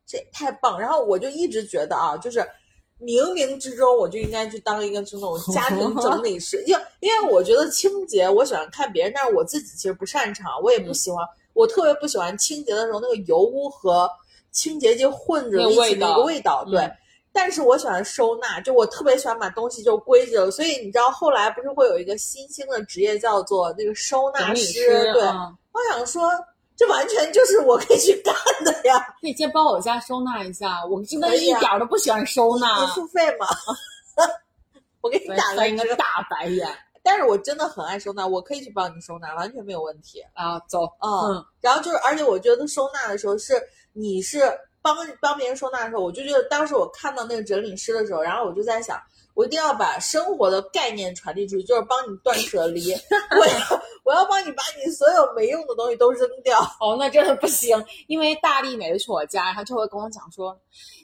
这太棒。然后我就一直觉得啊，就是冥冥之中我就应该去当一个这种 家庭整理师，因为因为我觉得清洁我喜欢看别人，但是我自己其实不擅长，我也不喜欢，我特别不喜欢清洁的时候那个油污和清洁剂混着一起味道那个味道，对。嗯。但是我喜欢收纳，就我特别喜欢把东西就归置了，所以你知道后来不是会有一个新兴的职业叫做那个收纳师，师，对，嗯。我想说，这完全就是我可以去干的呀！可以先帮我家收纳一下，我真的一点儿都不喜欢收纳你。付费吗？我给你打个折，翻一个大白眼 但是我真的很爱收纳，我可以去帮你收纳，完全没有问题。啊！走，嗯，嗯然后就是，而且我觉得收纳的时候是你是帮帮别人收纳的时候，我就觉得当时我看到那个整理师的时候，然后我就在想，我一定要把生活的概念传递出去，就是帮你断舍离，我要 我要帮你把你所有没用的东西都扔掉。哦，那真的不行，因为大力每次去我家，他就会跟我讲说，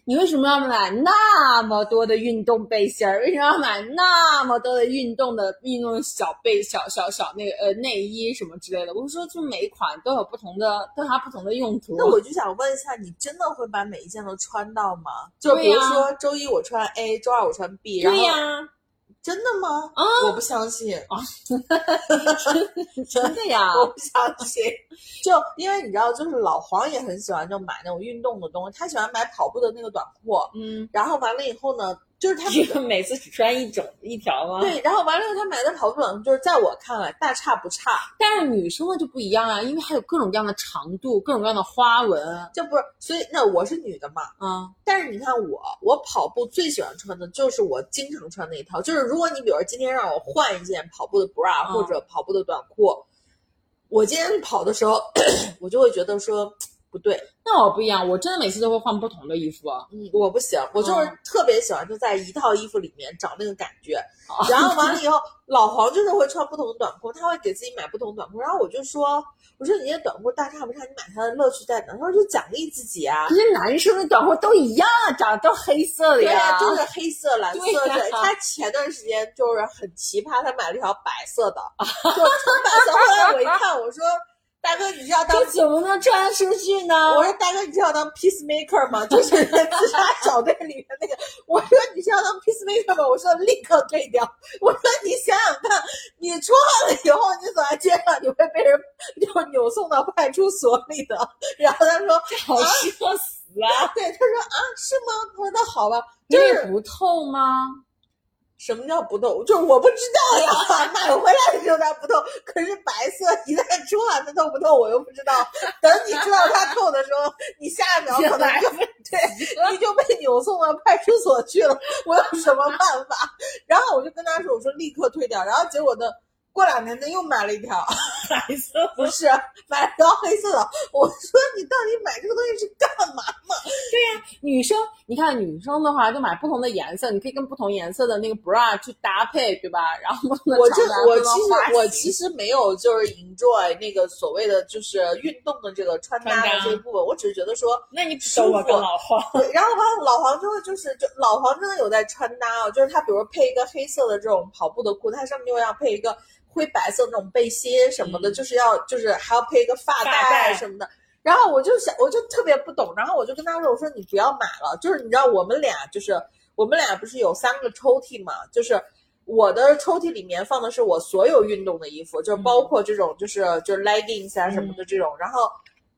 你为什么要买那么多的运动背心儿？为什么要买那么多的运动的运动小背小小小那个呃内衣什么之类的？我说，就每一款都有不同的，都有它不同的用途。那我就想问一下，你真的会把每一件都穿到吗？就比如说周一我穿 A，周二我穿 B，然后对呀、真的吗？啊。我不相信，真的呀，我不相信。就因为你知道，就是老黄也很喜欢就买那种运动的东西，他喜欢买跑步的那个短裤，嗯，然后完了以后呢，就是他这个 每次只穿一种一条吗？，对，然后完了以后他买的跑步短裤，就是在我看来大差不差，但是女生的就不一样啊，因为还有各种各样的长度，各种各样的花纹。这不是，所以那我是女的嘛，啊，但是你看我，我跑步最喜欢穿的就是我经常穿那一套，就是如果你比如说今天让我换一件跑步的 bra 嗯或者跑步的短裤，我今天跑的时候，我就会觉得说，不对。那我不一样，我真的每次都会换不同的衣服。嗯，我不行，我就是嗯特别喜欢就在一套衣服里面找那个感觉。然后完了以后，老黄就是会穿不同的短裤，他会给自己买不同的短裤。然后我就说，我说你这短裤大差不差，你买它的乐趣在哪？他说就奖励自己啊可。是男生的短裤都一样啊，长得都黑色的对呀、呀。就是黑色、蓝色的。他前段时间就是很奇葩，他买了一条白色的，就纯白色。后来我一看，我说大哥，你是要当这怎么能穿出去呢？我说大哥，你是要当 peacemaker 吗？就是自杀小队里面那个。我说你是要当 peacemaker 吗？我说立刻退掉。我说你想想看，你出汗了以后，你走在街上，你会被人 就扭送到派出所里的。然后他说，好社死啊！对，他说啊，是吗？我说那好吧，就是不痛吗？什么叫不透？就是我不知道呀，买回来的时候它不透，可是白色一旦出汗它透不透，我又不知道。等你知道它透的时候，你下一秒可能就 对，你就被扭送到派出所去了。我有什么办法？然后我就跟他说，我说立刻退掉。然后结果呢，过两年他又买了一条，白色不是买了条黑色的。我说你到底买这个东西是干嘛嘛？对呀女生，你看女生的话，就买不同的颜色，你可以跟不同颜色的那个 bra 去搭配，对吧？然后我这我其实我其实没有就是 enjoy 那个所谓的就是运动的这个穿搭的这一部分，我只是觉得说那你舒服。老黄，对，然后完了老黄之后就是就老黄真的有在穿搭啊，就是他比如配一个黑色的这种跑步的裤，他上面又要配一个灰白色那种背心什么的，嗯。就是要就是还要配一个发发带什么的。然后我就想，我就特别不懂，然后我就跟他说：“我说你不要买了，就是你知道我们俩就是我们俩不是有三个抽屉嘛，就是我的抽屉里面放的是我所有运动的衣服，就是包括这种就是就是 leggings 啊什么的这种，然后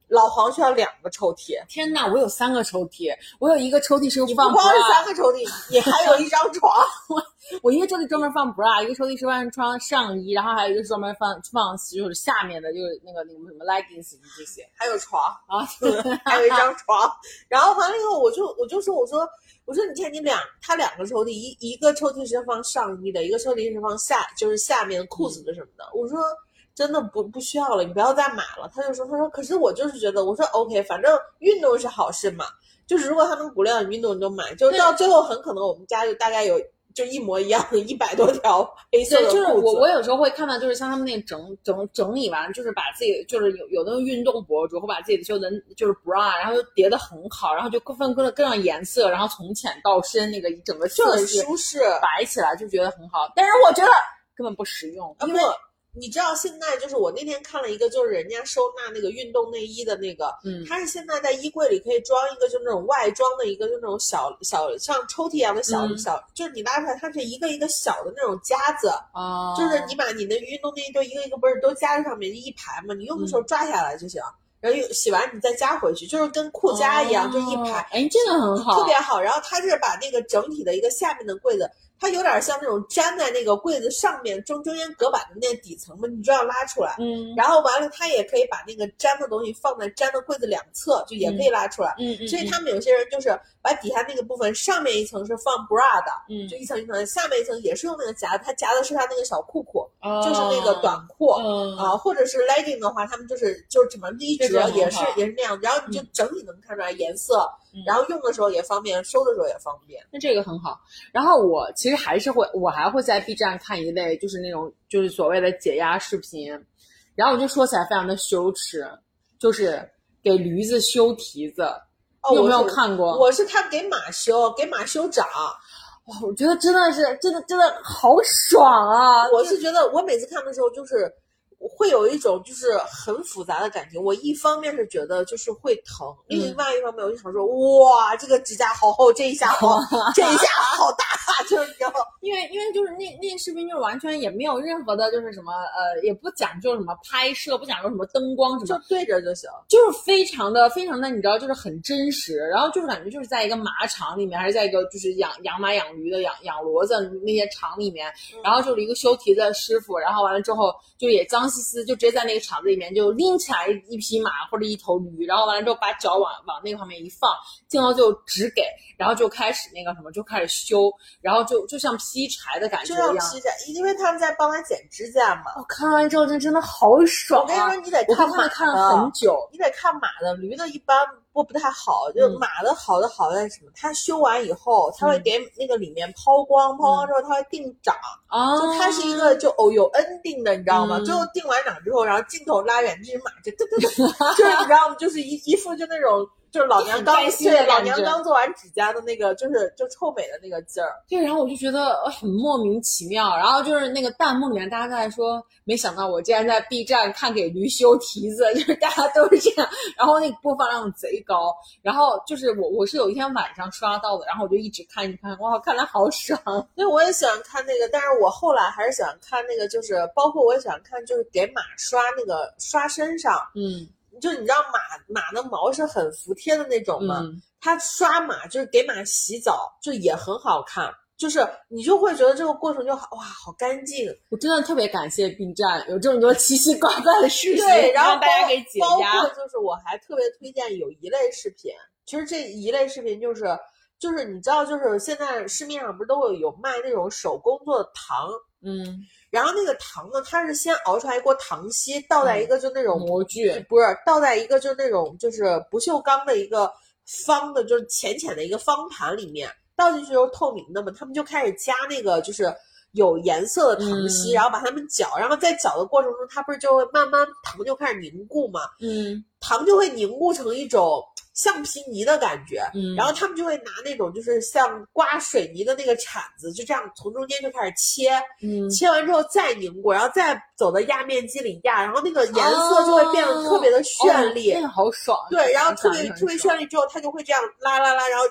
老黄需要两个抽屉，天呐，我有三个抽屉，我有一个抽屉是放你不光是三个抽屉，你还有一张床。我一个抽屉专门放 bra，一个抽屉是专门穿上衣，然后还有一个是专门放放就是下面的，就是那个那个什么 leggings 这些还有床，啊。还有一张床。然后完了以后，我就我就说，我说我说，你看你两，他两个抽屉，一一个抽屉是放上衣的，一个抽屉是放下，就是下面裤子的什么的。我说真的不不需要了，你不要再买了。他就说，他说可是我就是觉得，我说 OK，反正运动是好事嘛，就是如果他能鼓励你运动，你就买，就到最后很可能我们家就大概有。就一模一样的，一百多条 黑色对，的就是。我我有时候会看到，就是像他们那整整整理完，就是把自己就是有有那种运动博主会把自己的袖子就是 bra，然后就叠的很好，然后就各分各各样颜色，然后从浅到深那个一整个就很舒适，摆起来就觉得很好。但是我觉得根本不实用，因为因为你知道现在就是我那天看了一个，就是人家收纳那个运动内衣的那个，嗯它是现在在衣柜里可以装一个，就那种外装的一个，就那种小小像抽屉一样的小、嗯小，就是你拉出来，它是一个一个小的那种夹子，啊，就是你把你的运动内衣都一个一个不是都夹在上面一排嘛，你用的时候嗯抓下来就行，然后又洗完你再夹回去，就是跟裤夹一样，就一排哦，哎，这个很好，特别好。然后它是把那个整体的一个下面的柜子，它有点像那种粘在那个柜子上面中中间隔板的那个底层嘛，你就要拉出来。嗯然后完了，它也可以把那个粘的东西放在粘的柜子两侧，就也可以拉出来。嗯嗯，所以他们有些人就是把底下那个部分，上面一层是放 bra 的，嗯就一层一层的，下面一层也是用那个夹，它夹的是它那个小裤裤，哦就是那个短裤。嗯啊，或者是 legging 的话，他们就是就是怎么一这折也是也是那样，然后你就整体能看出来颜色，嗯然后用的时候也方便，收的时候也方便。那这个很好。然后我其实还是会，我还会在 B 站看一类，就是那种就是所谓的解压视频。然后我就说起来非常的羞耻，就是给驴子修蹄子。哦，你有没有看过？我是看给马修，给马修长。哇，我觉得真的是，真的真的好爽啊！我是觉得我每次看的时候，就是会有一种就是很复杂的感情。我一方面是觉得就是会疼，另嗯外一方面我就想说，哇，这个指甲好厚，这一下好，这一下好大，就是你知道吗？因为因为就是那那个视频就是完全也没有任何的，就是什么呃，也不讲究什么拍摄，不讲究什么灯光什么，就对着就行。就是非常的非常的，你知道，就是很真实。然后就是感觉就是在一个马场里面，还是在一个就是养养马养驴的养养骡子那些场里面，然后就是一个修蹄子的师傅，然后完了之后就也脏兮兮，就直接在那个场子里面就拎起来一匹马或者一头驴，然后完了之后把脚往往那个方面一放，镜头就直给，然后就开始那个什么就开始修，然后后就就像劈柴的感觉一样。劈柴，因为他们在帮他剪指甲嘛。我看完之后，就真的好爽啊！我跟你说，你得看马看他们看了很久，你得看马的，驴的一般不不太好。就嗯马的好的好在什么？它修完以后，它会嗯给那个里面抛光，抛光之后它会定长，啊，就它是一个就哦有 ending 的，你知道吗？嗯最后定完场之后，然后镜头拉远，这只马就噔噔噔，就是你知道吗？就是一一副就那种。就是老娘刚对老娘刚做完指甲的那个，就是就臭美的那个劲儿。对，然后我就觉得呃很莫名其妙。然后就是那个弹幕里面大家都在说，没想到我竟然在 B 站看给驴修蹄子，就是大家都是这样。然后那个播放量贼高。然后就是我我是有一天晚上刷到的，然后我就一直看一直看，哇，看来好爽。对，我也喜欢看那个，但是我后来还是喜欢看那个，就是包括我也喜欢看，就是给马刷那个刷身上，嗯就你知道马马的毛是很服帖的那种吗？嗯，它刷马就是给马洗澡，就也很好看，就是你就会觉得这个过程就好哇，好干净。我真的特别感谢 B 站有这么多奇奇怪怪的视频，对，然后让大家给解包压括。就是我还特别推荐有一类视频，其实这一类视频就是就是你知道，就是现在市面上不是都会有卖那种手工做的糖。嗯，然后那个糖呢，它是先熬出来一锅糖稀，倒在一个就那种模具，不是倒在一个就是那种就是不锈钢的一个方的，就是浅浅的一个方盘里面，倒进去就是透明的嘛，他们就开始加那个就是有颜色的糖稀，嗯然后把它们搅，然后在搅的过程中，它不是就会慢慢糖就开始凝固嘛，嗯。糖就会凝固成一种橡皮泥的感觉，嗯，然后他们就会拿那种就是像刮水泥的那个铲子，就这样从中间就开始切，嗯。切完之后再凝固，然后再走到压面机里压，然后那个颜色就会变得特别的绚丽，哦那个好爽。对，然后特别特别绚丽之后，它就会这样拉拉拉，然后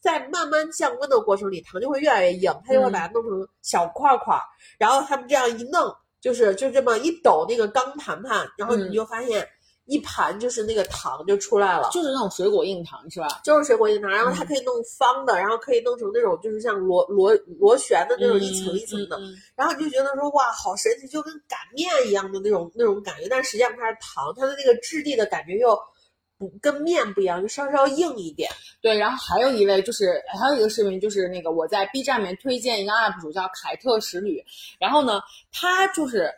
在慢慢降温的过程里，糖就会越来越硬，它就会嗯。把它弄成小块块儿，然后他们这样一弄，就是就这么一抖那个钢盘盘，然后嗯。你就发现一盘就是那个糖就出来了。就是那种水果硬糖是吧？就是水果硬糖，然后它嗯。可以弄方的，然后可以弄成那种就是像螺螺螺旋的那种一层一层的，然后你就觉得说哇，好神奇，就跟擀面一样的那种那种感觉，但实际上它是糖，它的那个质地的感觉又跟面不一样，就稍稍硬一点。对，然后还有一位就是还有一个视频，就是那个我在 B 站里面推荐一个 UP 主叫凯特食旅，然后呢，他就是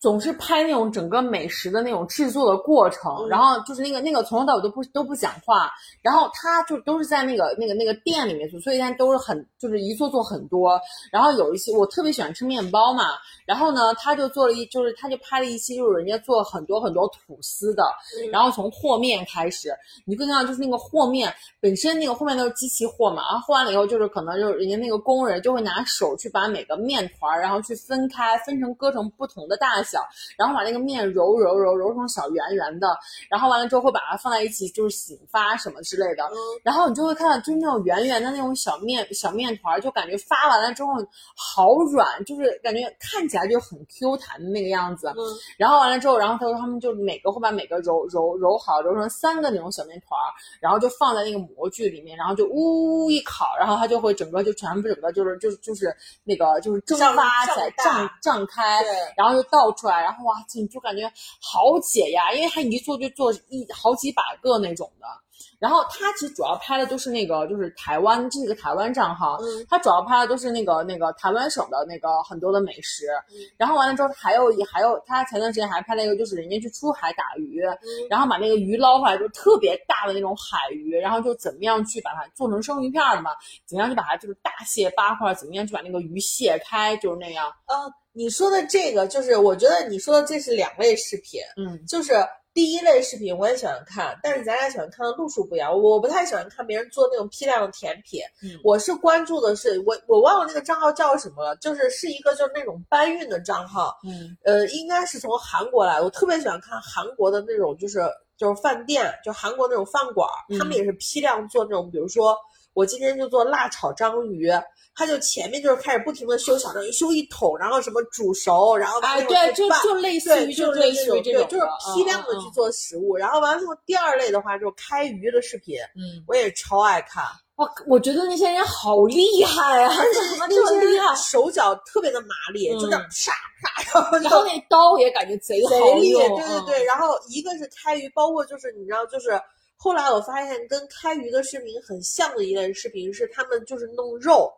总是拍那种整个美食的那种制作的过程，嗯。然后就是那个那个从头到尾都不都不讲话，然后他就都是在那个那个那个店里面做，所以他都是很就是一做做很多，然后有一些我特别喜欢吃面包嘛，然后呢，他就做了一就是他就拍了一期就是人家做很多很多吐司的，然后从和面开始，你就看到就是那个和面本身那个和面都是机器和嘛，然后和完了以后就是可能就是人家那个工人就会拿手去把每个面团然后去分开，分成割成不同的大小，然后把那个面揉揉揉揉成小圆圆的，然后完了之后会把它放在一起就是醒发什么之类的，嗯，然后你就会看到，就是那种圆圆的那种小面小面团儿，就感觉发完了之后好软，就是感觉看起来就很 Q 弹的那个样子。嗯然后完了之后，然后他说他们就每个会把每个揉揉揉好，揉成三个那种小面团儿，然后就放在那个模具里面，然后就呜呜一烤，然后它就会整个就全部整个就是就是就是那个就是蒸发起来胀胀胀开，然后就倒出来，然后哇，就就感觉好解压，因为它一做就做一好几百个那种的。然后他其实主要拍的都是那个，就是台湾这是个台湾账号，嗯他主要拍的都是那个那个台湾省的那个很多的美食。嗯然后完了之后，还有一还有他前段时间还拍了一个，就是人家去出海打鱼，嗯然后把那个鱼捞回来，就特别大的那种海鱼，然后就怎么样去把它做成生鱼片儿的嘛，怎么样去把它就是大卸八块，怎么样去把那个鱼卸开，就是那样。呃，你说的这个就是，我觉得你说的这是两类视频，嗯就是第一类视频我也喜欢看，但是咱俩喜欢看的路数不一样。我不太喜欢看别人做那种批量的甜品，嗯我是关注的是我我忘了那个账号叫什么了，就是是一个就是那种搬运的账号，嗯呃，应该是从韩国来的。我特别喜欢看韩国的那种，就是就是饭店，就韩国那种饭馆儿，他们嗯也是批量做那种，比如说我今天就做辣炒章鱼。他就前面就是开始不停的修小章鱼，修一桶，然后什么煮熟，然后哎，对，就就类似，于就是类似于这对，种的，就是批量的嗯去。做食物。然后完了之后，第二类的话就是开鱼的视频，嗯，我也超爱看，我我觉得那些人好厉害啊，怎么这么厉害？手脚特别的麻利，就这样嗯唰唰，然后然后那刀也感觉贼好贼利，用，对对对。然后一个是开鱼，包括就是你知道，就是后来我发现跟开鱼的视频很像的一类视频是他们就是弄肉。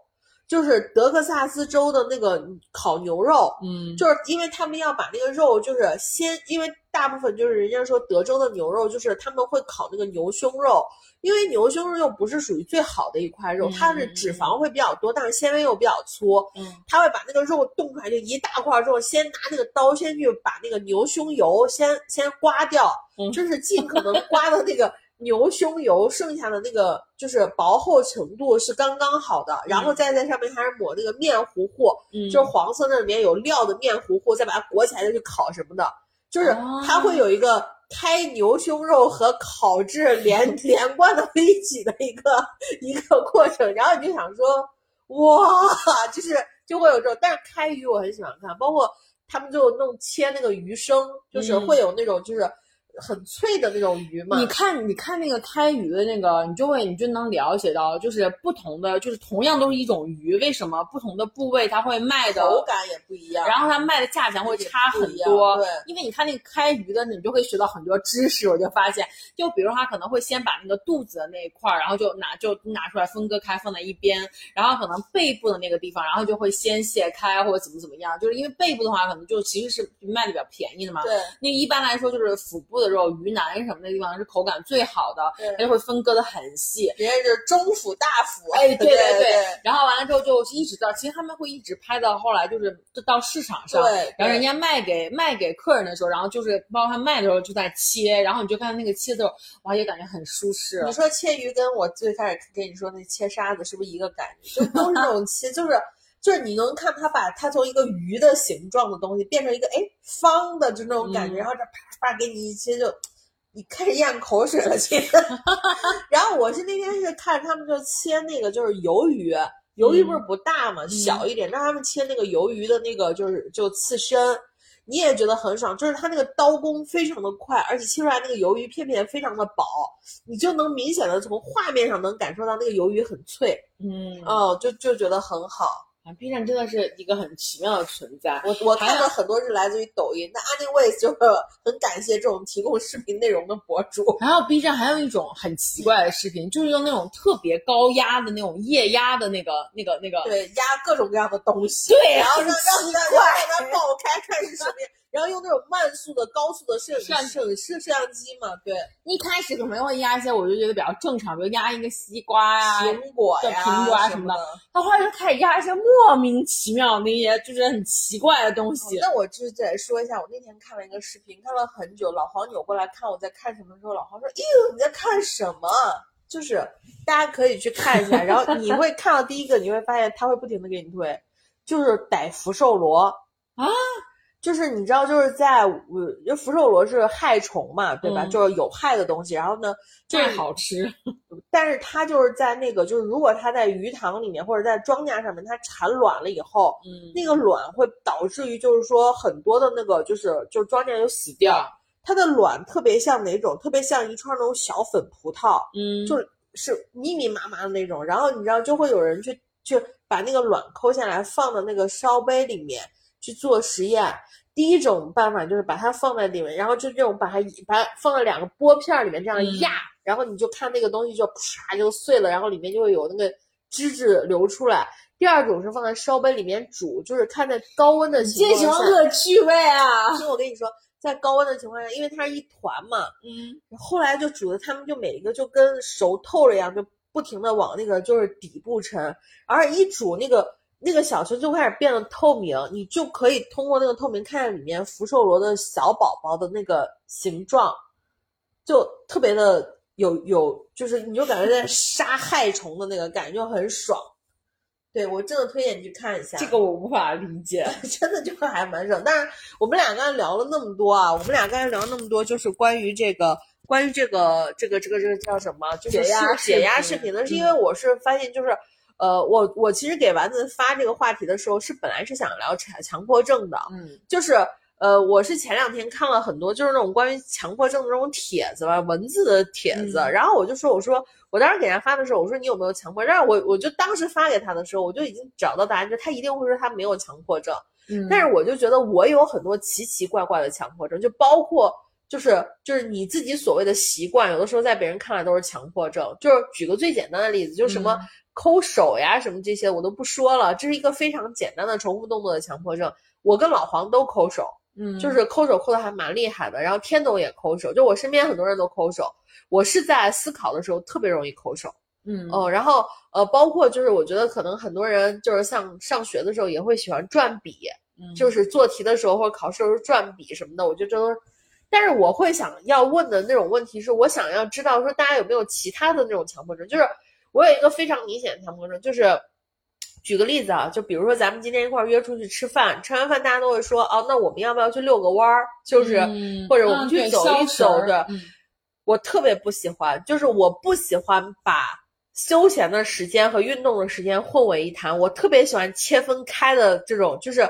就是德克萨斯州的那个烤牛肉，嗯，就是因为他们要把那个肉，就是先，因为大部分就是人家说德州的牛肉，就是他们会烤那个牛胸肉，因为牛胸肉又不是属于最好的一块肉，嗯它是脂肪会比较多，但是纤维又比较粗，嗯，他会把那个肉冻出来，就一大块之后，先拿那个刀先去把那个牛胸油先先刮掉，嗯。就是尽可能刮到那个牛胸油剩下的那个就是薄厚程度是刚刚好的，然后再在上面开始抹那个面糊糊，嗯。就是黄色那里面有料的面糊糊，再把它裹起来再去烤什么的，就是它会有一个开牛胸肉和烤制连 连贯到一起的一个 一个过程，然后你就想说，哇，就是就会有这种，但是开鱼我很喜欢看，包括他们就弄切那个鱼生，就是嗯。会有那种就是很脆的那种鱼嘛，你看，你看那个开鱼的那个，你就会，你就能了解到，就是不同的，就是同样都是一种鱼，为什么不同的部位它会卖的，口感也不一样，然后它卖的价钱会差很多。对因为你看那个开鱼的，你就会学到很多知识。我就发现，就比如他可能会先把那个肚子的那一块儿，然后就拿就拿出来分割开放在一边，然后可能背部的那个地方，然后就会先卸开或者怎么怎么样。就是因为背部的话，可能就其实是卖的比较便宜的嘛。对那一般来说，就是腹部的肉、鱼腩什么的地方是口感最好的，对它就会分割的很细。别人是中府大府，哎，对 对对，然后完了之后就一直到，其实他们会一直拍到后来，就是就到市场上，然后人家卖给卖给客人的时候，然后就是包括他卖的时候就在切，然后你就看那个切的时候，哇，也感觉很舒适你。说切鱼跟我最开始跟你说那切沙子是不是一个感觉？就都是那种切，就是就是你能看它把它从一个鱼的形状的东西变成一个哎方的就那种感觉，嗯然后这啪啪给你一切就。你开始咽口水了，亲。然后我是那天是看他们就切那个就是鱿鱼，鱿鱼不是不大嘛，小一点，让他们切那个鱿鱼的那个就是就刺身，你也觉得很爽，就是它那个刀工非常的快，而且切出来那个鱿鱼片片非常的薄，你就能明显的从画面上能感受到那个鱿鱼很脆，嗯，哦，就就觉得很好。啊，B 站真的是一个很奇妙的存在。我我看到很多是来自于抖音，那 Anyways 就是很感谢这种提供视频内容的博主。然后 B 站还有一种很奇怪的视频，就是用那种特别高压的那种液压的那个、那个、那个，对，压各种各样的东西，对然后很让让奇让让它爆开，看是什么样，然后用那种慢速的、高速的摄影摄像摄摄摄像机嘛，对，一开始可能会压一些我就觉得比较正常，比如压一个西瓜呀、苹果呀、对苹果啊什么的。他后来就开始压一些莫名其妙的那些就是很奇怪的东西。那我就是得说一下，我那天看了一个视频，看了很久。老黄扭过来看我在看什么的时候，老黄说：“哟，你在看什么？”就是大家可以去看一下，然后你会看到第一个，你会发现他会不停的给你推，就是逮福寿螺啊，就是你知道，就是在呃，就福寿螺是害虫嘛，对吧？嗯就是有害的东西。然后呢，最就是好吃，但是它就是在那个，就是如果它在鱼塘里面或者在庄稼上面，它产卵了以后，嗯，那个卵会导致于就是说很多的那个就是就是庄稼就死掉，它的卵特别像哪种？特别像一串那种小粉葡萄，嗯，就是是密密麻麻的那种。然后你知道就会有人去去把那个卵抠下来放到那个烧杯里面去做实验。第一种办法就是把它放在里面，然后就这种把它把它放在两个拨片儿里面这样嗯压，然后你就看那个东西就啪就碎了，然后里面就会有那个汁质流出来。第二种是放在烧杯里面煮，就是看在高温的情况下。恶趣味啊！其实我跟你说，在高温的情况下，因为它是一团嘛，嗯，后来就煮的他们就每一个就跟熟透了一样，就不停的往那个就是底部沉，而一煮那个那个小球就开始变得透明，你就可以通过那个透明看见里面福寿螺的小宝宝的那个形状，就特别的有有，就是你就感觉在杀害虫的那个感觉就很爽。对我真的推荐你去看一下，这个我无法理解。真的就是还蛮爽。但是我们俩刚才聊了那么多啊，我们俩刚才聊那么多，就是关于这个，关于这个，这个，这个，这个叫什么？就是解压视解压视频视频呢，是因为我是发现就是。呃，我我其实给丸子发这个话题的时候，是本来是想聊强强迫症的，嗯就是呃，我是前两天看了很多就是那种关于强迫症的那种帖子吧，文字的帖子，嗯然后我就说，我说我当时给他发的时候，我说你有没有强迫？但是我我就当时发给他的时候，我就已经找到答案，就他一定会说他没有强迫症，嗯但是我就觉得我有很多奇奇怪怪的强迫症，就包括就是就是你自己所谓的习惯，有的时候在别人看来都是强迫症。就是举个最简单的例子，就是什么嗯抠手呀什么这些我都不说了，这是一个非常简单的重复动作的强迫症。我跟老黄都抠手，嗯，就是抠手抠的还蛮厉害的。然后天总也抠手，就我身边很多人都抠手。我是在思考的时候特别容易抠手，嗯哦，然后呃，包括就是我觉得可能很多人就是像上学的时候也会喜欢转笔，嗯就是做题的时候或者考试的时候转笔什么的，我觉得这都是。但是我会想要问的那种问题是，我想要知道说大家有没有其他的那种强迫症，就是我有一个非常明显的强迫症，就是举个例子啊，就比如说咱们今天一块儿约出去吃饭，吃完饭大家都会说，哦，那我们要不要去遛个弯儿？就是、嗯或者我们去走一走的。嗯我特别不喜欢，就是我不喜欢把休闲的时间和运动的时间混为一谈。我特别喜欢切分开的这种，就是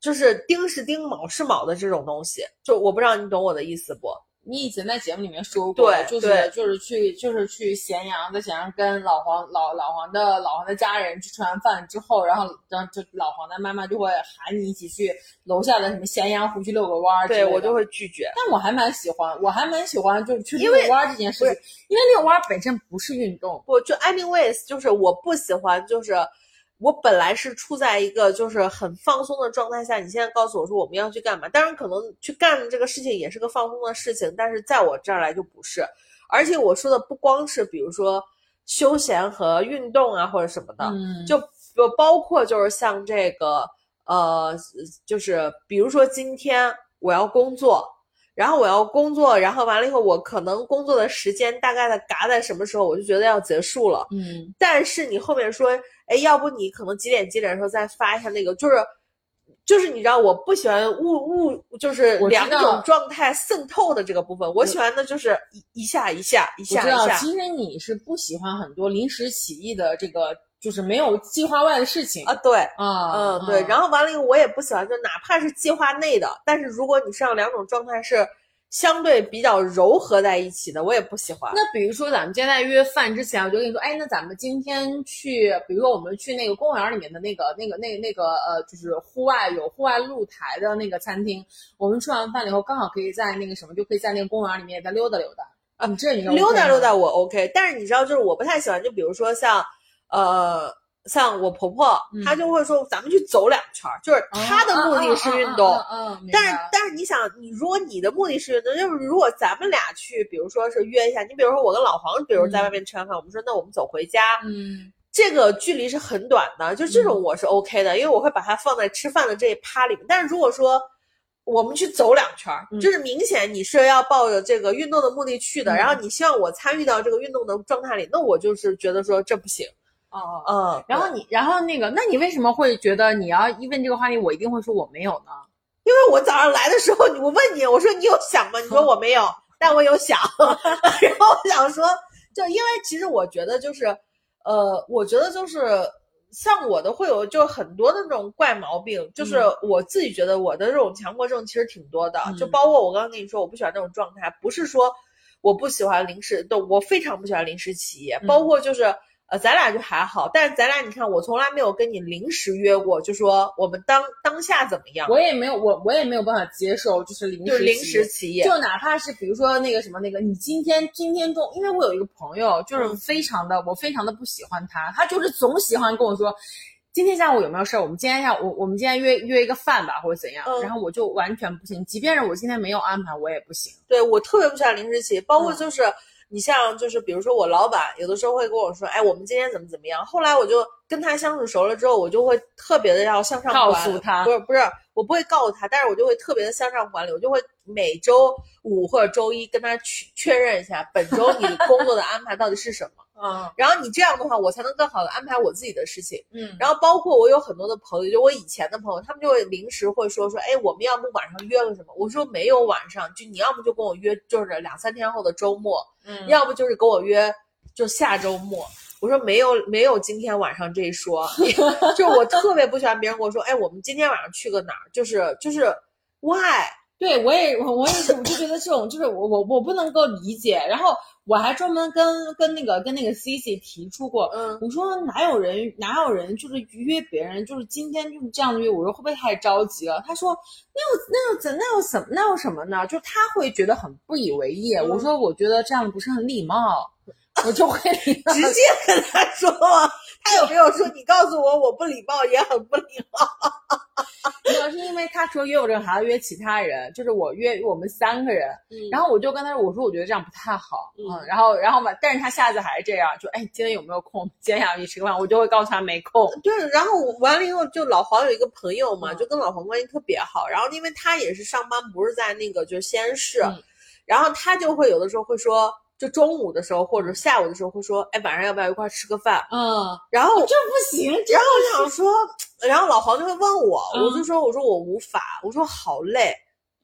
就是丁是丁，卯是卯的这种东西。就我不知道你懂我的意思不？你以前在节目里面说过，对就是就是去就是去咸阳，在咸阳跟老黄老老黄的老黄的家人去吃完饭之后，然后然后就老黄的妈妈就会喊你一起去楼下的什么咸阳湖去遛个弯儿对我就会拒绝。但我还蛮喜欢，我还蛮喜欢就是去遛弯儿这件事情，因为遛弯儿本身不是运动，不就 anyways，就是我不喜欢，就是我本来是处在一个就是很放松的状态下，你现在告诉我说我们要去干嘛？当然，可能去干这个事情也是个放松的事情，但是在我这儿来就不是。而且我说的不光是比如说休闲和运动啊或者什么的，嗯就就包括就是像这个呃，就是比如说今天我要工作。然后我要工作，然后完了以后，我可能工作的时间大概的嘎在什么时候，我就觉得要结束了。嗯但是你后面说，哎，要不你可能几点几点的时候再发一下那个，就是就是你知道，我不喜欢物物就是两种状态渗透的这个部分，我喜欢的就是一一下一下一我知道，下一下其实你是不喜欢很多临时起意的这个，就是没有计划外的事情啊，对。啊，嗯，对，然后完了以后，我也不喜欢，就哪怕是计划内的，但是如果你是让两种状态是相对比较柔和在一起的，我也不喜欢。那比如说咱们今天在约饭之前，我就跟你说，哎，那咱们今天去，比如说我们去那个公园里面的那个、那个、那个、那个呃，就是户外有户外露台的那个餐厅，我们吃完饭了以后，刚好可以在那个什么，就可以在那个公园里面再溜达溜达。啊，你这你溜达溜达我 OK，但是你知道，就是我不太喜欢，就比如说像，呃，像我婆婆，嗯她就会说咱们去走两圈儿，就是她的目的是运动。嗯，嗯但是但是你想，你如果你的目的是运动，就是如果咱们俩去，比如说是约一下，你比如说我跟老黄，比如在外面吃完饭，我们说那我们走回家，嗯这个距离是很短的，就这种我是 OK 的，因为我会把它放在吃饭的这一趴里面。但是如果说我们去走两圈儿，嗯就是明显你是要抱着这个运动的目的去的，嗯然后你希望我参与到这个运动的状态里，那我就是觉得说这不行。哦哦。嗯，然后你，然后那个，那你为什么会觉得你要一问这个话题，我一定会说我没有呢？因为我早上来的时候，我问你，我说你有想吗？你说我没有，但我有想。然后我想说，就因为其实我觉得就是，呃，我觉得就是像我的会有就很多的那种怪毛病，就是我自己觉得我的这种强迫症其实挺多的，嗯就包括我刚刚跟你说我不喜欢这种状态，不是说我不喜欢临时，都我非常不喜欢临时起意，包括就是。呃，咱俩就还好，但是咱俩你看，我从来没有跟你临时约过，就说我们当当下怎么样，我也没有，我我也没有办法接受，就是临时就是临起时起意，就哪怕是比如说那个什么那个，你今天今天中，因为我有一个朋友，就是嗯非常的、我非常的不喜欢他，他就是总喜欢跟我说。今天下午有没有事儿？我们今天下午我我们今天约约一个饭吧，或者怎样？嗯然后我就完全不行，即便是我今天没有安排，我也不行。对我特别不喜欢临时起，包括嗯就是、你像就是比如说我老板有的时候会跟我说，哎，我们今天怎么怎么样。后来我就跟他相处熟了之后，我就会特别的要向上告管理诉他不是不是，我不会告诉他，但是我就会特别的向上管理，我就会每周五或者周一跟他确确认一下本周你工作的安排到底是什么。嗯然后你这样的话，我才能更好的安排我自己的事情。嗯然后包括我有很多的朋友，就我以前的朋友，他们就会临时会说说，哎，我们要不晚上约个什么？我说没有晚上，就你要么就跟我约，就是两三天后的周末，嗯要不就是跟我约就下周末。我说没有没有今天晚上这一说，就我特别不喜欢别人跟我说，哎，我们今天晚上去个哪儿？就是就是 why？对，我也我我也是，我就觉得这种就是我我我不能够理解。然后我还专门跟跟那个跟那个 C C 提出过，嗯，我说哪有人哪有人就是约别人，就是今天就是这样约，我说会不会太着急了？他说那又那又怎那又什么那又什么呢？就他会觉得很不以为意。嗯我说我觉得这样不是很礼貌。我我就会直接跟他说吗？他有没有说你告诉我我不礼貌也很不礼貌？主要是因为他说约我这个还要约其他人，就是我约我们三个人，嗯然后我就跟他说，我说我觉得这样不太好，嗯嗯，然后然后嘛，但是他下次还是这样，就哎今天有没有空？今天想一起吃个饭，我就会告诉他没空，对，然后完了以后，就老黄有一个朋友嘛，嗯就跟老黄关系特别好。然后因为他也是上班，不是在那个就是西安市，嗯然后他就会有的时候会说，就中午的时候或者下午的时候会说，哎，晚上要不要一块吃个饭？嗯，然后这不行，这然后我想说，然后老黄就会问我，嗯我就说我说我无法，我说好累。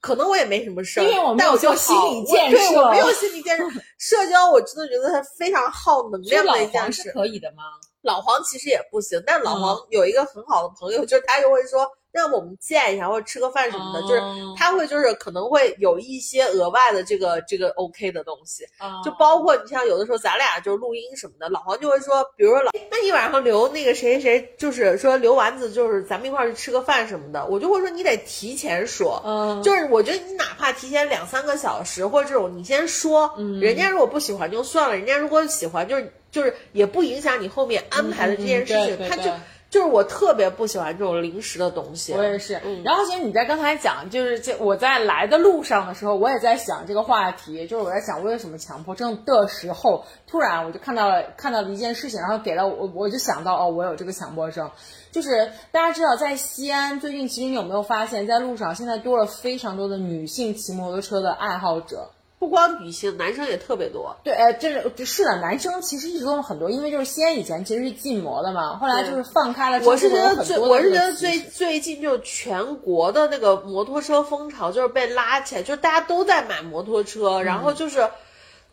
可能我也没什么事儿，因为我没但我就有心理建设我没有心理建设。社交我真的觉得它非常耗能量的一件事是。可以的吗？老黄其实也不行，但老嗯黄有一个很好的朋友，就是他就会说，要不我们见一下或者吃个饭什么的，就是哦。他会就是可能会有一些额外的这个这个 OK 的东西，啊就包括你像有的时候咱俩就是录音什么的，老黄就会说，比如说老，那你晚上留那个谁谁谁，就是说留丸子，就是咱们一块儿去吃个饭什么的，我就会说你得提前说，嗯，就是我觉得你哪怕提前两三个小时或者这种，你先说，嗯。人家如果不喜欢就算了，人家如果喜欢，就是就是也不影响你后面安排的这件事情，他就对就是我特别不喜欢这种零食的东西。我也是。嗯然后其实你在刚才讲，就是这我在来的路上的时候，我也在想这个话题，就是我在想为什么强迫症的时候，突然我就看到了看到了一件事情，然后给了我，我就想到哦，我有这个强迫症。就是大家知道，在西安最近，其实你有没有发现，在路上现在多了非常多的女性骑摩托车的爱好者。不光女性，男生也特别多。对，哎，这是是的，男生其实一直都有很多，因为就是西安以前其实是禁摩的嘛，后来就是放开了，我是觉得最，我是觉得最最近就全国的那个摩托车风潮就是被拉起来，就是大家都在买摩托车，然后就是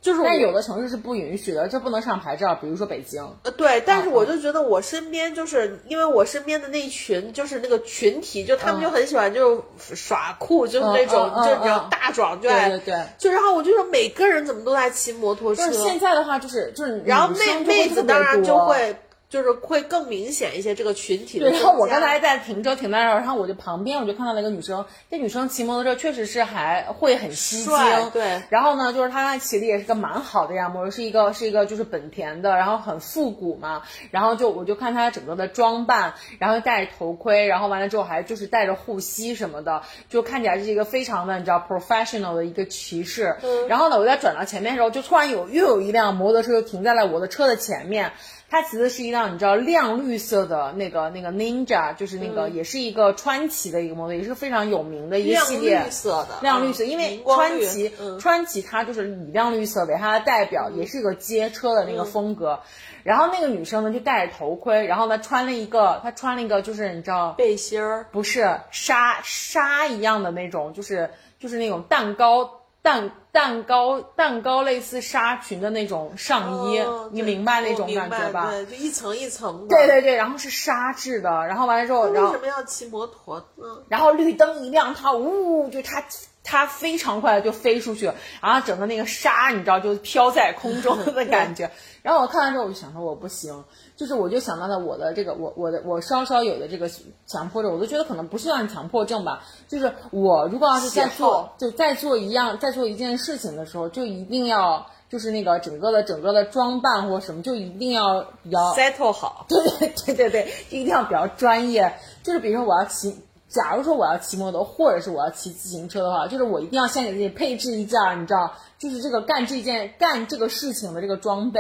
就是我但有的城市是不允许的，这不能上牌照，比如说北京。呃，对，但是嗯我就觉得我身边就是因为我身边的那一群就是那个群体，就他们嗯。就很喜欢就是耍酷，就是那种就是你知道嗯。大壮就爱对对对，就然后我就说每个人怎么都在骑摩托车。就，是现在的话，就是就是，然后妹妹子当然就会。会就是会更明显一些这个群体的对，然后我刚才在停车停在那儿，然后我就旁边我就看到了一个女生，这女生骑摩托车确实是还会很吸睛，对然后呢，就是她骑的也是个蛮好的呀摩托，是一个是一个就是本田的，然后很复古嘛，然后就我就看她整个的装扮，然后戴着头盔，然后完了之后还就是戴着护膝什么的，就看起来是一个非常的你知道 professional 的一个骑士。然后呢，我在转到前面的时候，就突然有又有一辆摩托车就停在了我的车的前面。它其实是一辆你知道亮绿色的那个那个 Ninja，就是那个、也是一个川崎的一个摩托，也是非常有名的一个系列。亮绿色的，亮绿色，嗯因为川崎，嗯川崎它就是以亮绿色为它的代表，也是一个街车的那嗯个风格。然后那个女生呢就戴着头盔，然后呢穿了一个，她穿了一个就是你知道背心儿，不是纱纱一样的那种，就是就是那种蛋糕蛋蛋糕蛋糕类似纱裙的那种上衣，你明白那种感觉吧？对，就一层一层的。对对对，然后是纱质的，然后完了之后，然后为什么要骑摩托呢？然后绿灯一亮，它呜，就它它非常快的就飞出去，然后整个那个纱你知道就飘在空中的感觉。然后我看完之后，我就想说我不行，就是我就想到了我的这个我我的我稍稍有的这个强迫症，我都觉得可能不是算强迫症吧，就是我如果要是在做就在做一样在做一件事情的时候，就一定要。就是那个整个的整个的装扮或什么，就一定要比较 settle 好，对对对对对，就一定要比较专业。就是比如说我要骑，假如说我要骑摩托，或者是我要骑自行车的话，就是我一定要先给自己配置一件儿，你知道，就是这个干这件干这个事情的这个装备。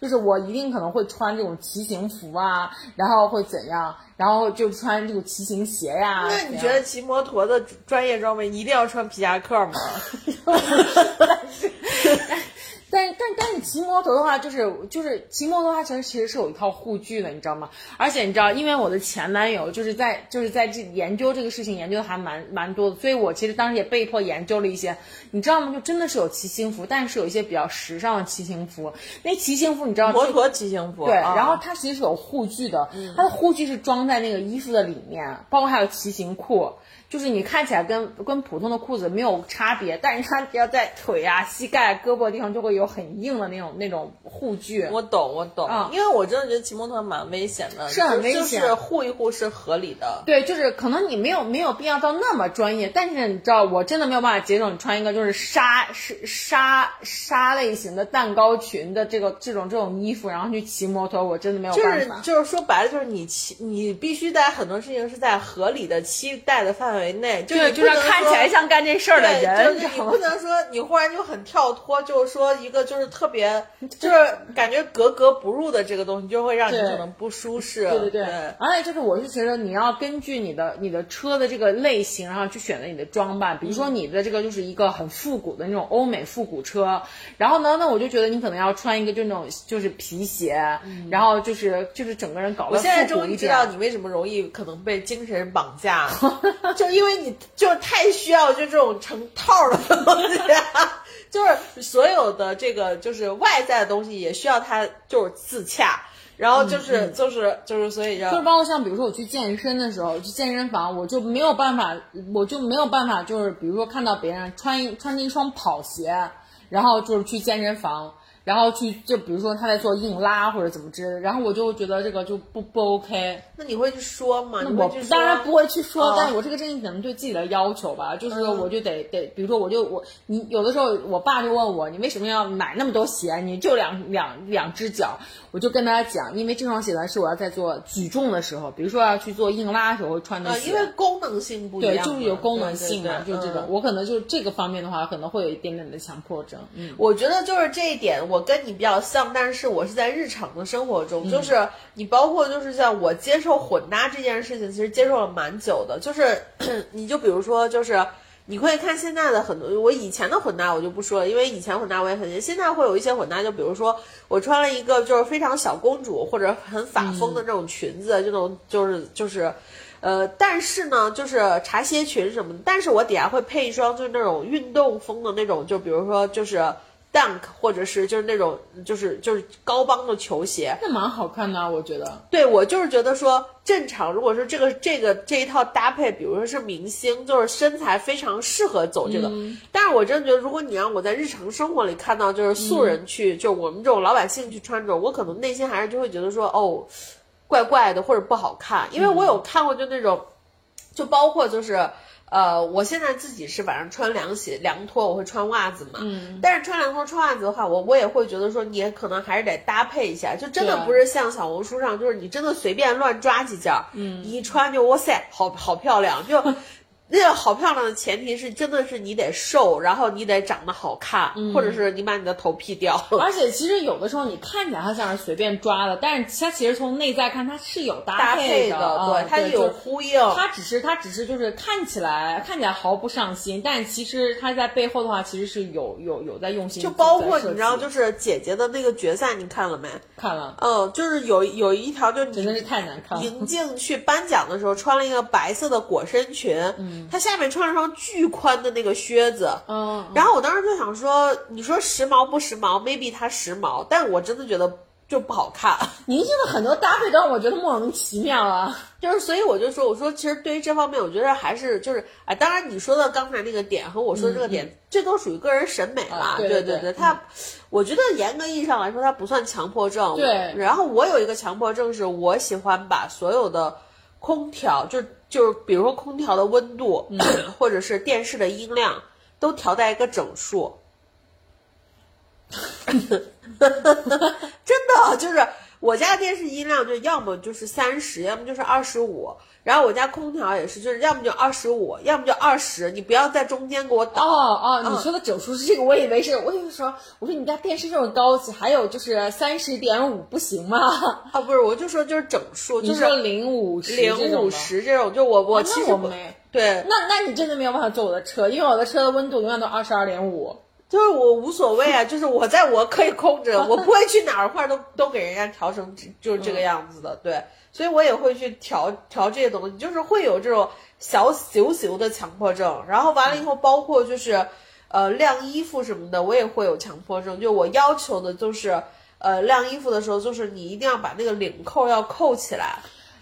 就是我一定可能会穿这种骑行服啊，然后会怎样，然后就穿这种骑行鞋呀、那你觉得骑摩托的专业装备一定要穿皮夹克吗？但但但是骑摩托的话，就是就是骑摩托，的话其实其实是有一套护具的，你知道吗？而且你知道，因为我的前男友就是在就是在这研究这个事情，研究的还蛮蛮多的，所以我其实当时也被迫研究了一些，你知道吗？就真的是有骑行服，但是有一些比较时尚的骑行服。那骑行服你知道，就摩托骑行服，对，啊然后它其实是有护具的，它的护具是装在那个衣服的里面，包括还有骑行裤，就是你看起来跟跟普通的裤子没有差别，但是它要在腿啊、膝盖、胳膊地方就会有很硬的那种那种护具。我懂，我懂，啊因为我真的觉得骑摩托蛮危险的，是很危险就是护一护是合理的。对，就是可能你没有没有必要到那么专业，但是你知道，我真的没有办法接受你穿一个就是纱是纱纱类型的蛋糕裙的这个这种这种衣服，然后去骑摩托，我真的没有就是办法。就是说白了，就是你骑你必须在很多事情是在合理的期待的范围内，就是，就是看起来像干这事儿的人，就是你不能说你忽然就很跳脱，就是说一个就是特别就是感觉格格不入的这个东西，就会让你可能不舒适。对对对而且就是我是觉得你要根据你的你的车的这个类型，然后去选择你的装扮。比如嗯说你的这个就是一个很复古的那种欧美复古车，然后呢，那我就觉得你可能要穿一个就那种就是皮鞋，然后就是就是整个人搞嗯我现在终。于知道你为什么容易可能被精神绑架，就因为你就是太需要就这种成套儿的东西、啊，就是所有的这个就是外在的东西也需要它就是自洽，然后就是、就是就是所以就是让包括像比如说我去健身的时候，去健身房，我就没有办法，我就没有办法，就是比如说看到别人穿一穿着一双跑鞋，然后就是去健身房，然后去就比如说他在做硬拉或者怎么之类的，然后我就觉得这个就不不 OK。那你会去说吗？那我当然不会去说，哦但是我这个真的可能对自己的要求吧，就是嗯我就得得，比如说我就我你有的时候我爸就问我，你为什么要买那么多鞋？你就两两两只脚，我就跟大家讲，因为这双鞋呢是我要在做举重的时候，比如说要去做硬拉的时候会穿的。因为功能性不一样对，就是有功能性嘛，对对对就这种，嗯我可能就这个方面的话，可能会有一点点的强迫症。嗯，我觉得就是这一点，我跟你比较像，但是我是在日常的生活中，就是你包括就是像我接受混搭这件事情，其实接受了蛮久的。就是 你就比如说，就是你会看现在的很多，我以前的混搭我就不说了，因为以前混搭我也很，现在会有一些混搭，就比如说我穿了一个就是非常小公主或者很法风的那种裙子，这种就是就是。呃，但是呢，就是茶歇裙什么的，但是我底下会配一双就是那种运动风的那种，就比如说就是 Dunk 或者是就是那种就是就是高帮的球鞋。那蛮好看的啊，我觉得。对我就是觉得说正常，如果说这个这个这一套搭配，比如说是明星，就是身材非常适合走这个。但是我真的觉得，如果你让我在日常生活里看到就是素人去，就我们这种老百姓去穿着，我可能内心还是就会觉得说哦，怪怪的或者不好看，因为我有看过就那种，就包括就是。呃，我现在自己是晚上穿凉鞋、凉拖，我会穿袜子嘛。嗯。但是穿凉拖、穿袜子的话，我我也会觉得说，你也可能还是得搭配一下，就真的不是像小红书上，就是你真的随便乱抓几件，嗯，一穿就哇塞，好好漂亮，就那个好漂亮的前提是真的是你得瘦，然后你得长得好看，或者是你把你的头剃掉。而且其实有的时候你看起来它像是随便抓的，但是它其实从内在看它是有搭搭配的，的，对，它有呼应。它只是它只是就是看起来看起来毫不上心，但其实它在背后的话其实是有有有在用心就包括你知道，就是姐姐的那个决赛，你看了没？看了嗯，就是有有一条，就是真的是太难看了。宁静去颁奖的时候穿了一个白色的裹身裙，嗯，她下面穿了双巨宽的那个靴子，嗯，然后我当时就想说，你说时髦不时髦？maybe 它时髦，但我真的觉得就不好看。明星的很多搭配都让我觉得莫名其妙啊。就是，所以我就说，我说其实对于这方面，我觉得还是就是，哎，当然你说的刚才那个点和我说的这个点，这都属于个人审美啦。啊对对对对它，我觉得严格意义上来说，它不算强迫症。对然后我有一个强迫症，是我喜欢把所有的空调，就就是比如说空调的温度，嗯 或者是电视的音量，都调在一个整数。真的就是我家电视音量就要么就是三十，要么就是二十五，然后我家空调也是，就是要么就二十五，要么就二十，你不要在中间给我倒。哦哦，你说的整数是这个，我以为是，我以为说，我说你家电视这么高级，还有就是三十点五不行吗？啊，不是，我就说就是整数，就是零五十零五十这种，就我我啊其实我没。对，那那你真的没有办法坐我的车，因为我的车的温度永远都二十二点五。就是我无所谓啊，就是我在我可以控制，我不会去哪儿块儿都都给人家调成就是这个样子的，对，所以我也会去调调这些东西，就是会有这种小小小的强迫症，然后完了以后，包括就是呃晾衣服什么的，我也会有强迫症，就我要求的就是呃晾衣服的时候，就是你一定要把那个领扣要扣起来，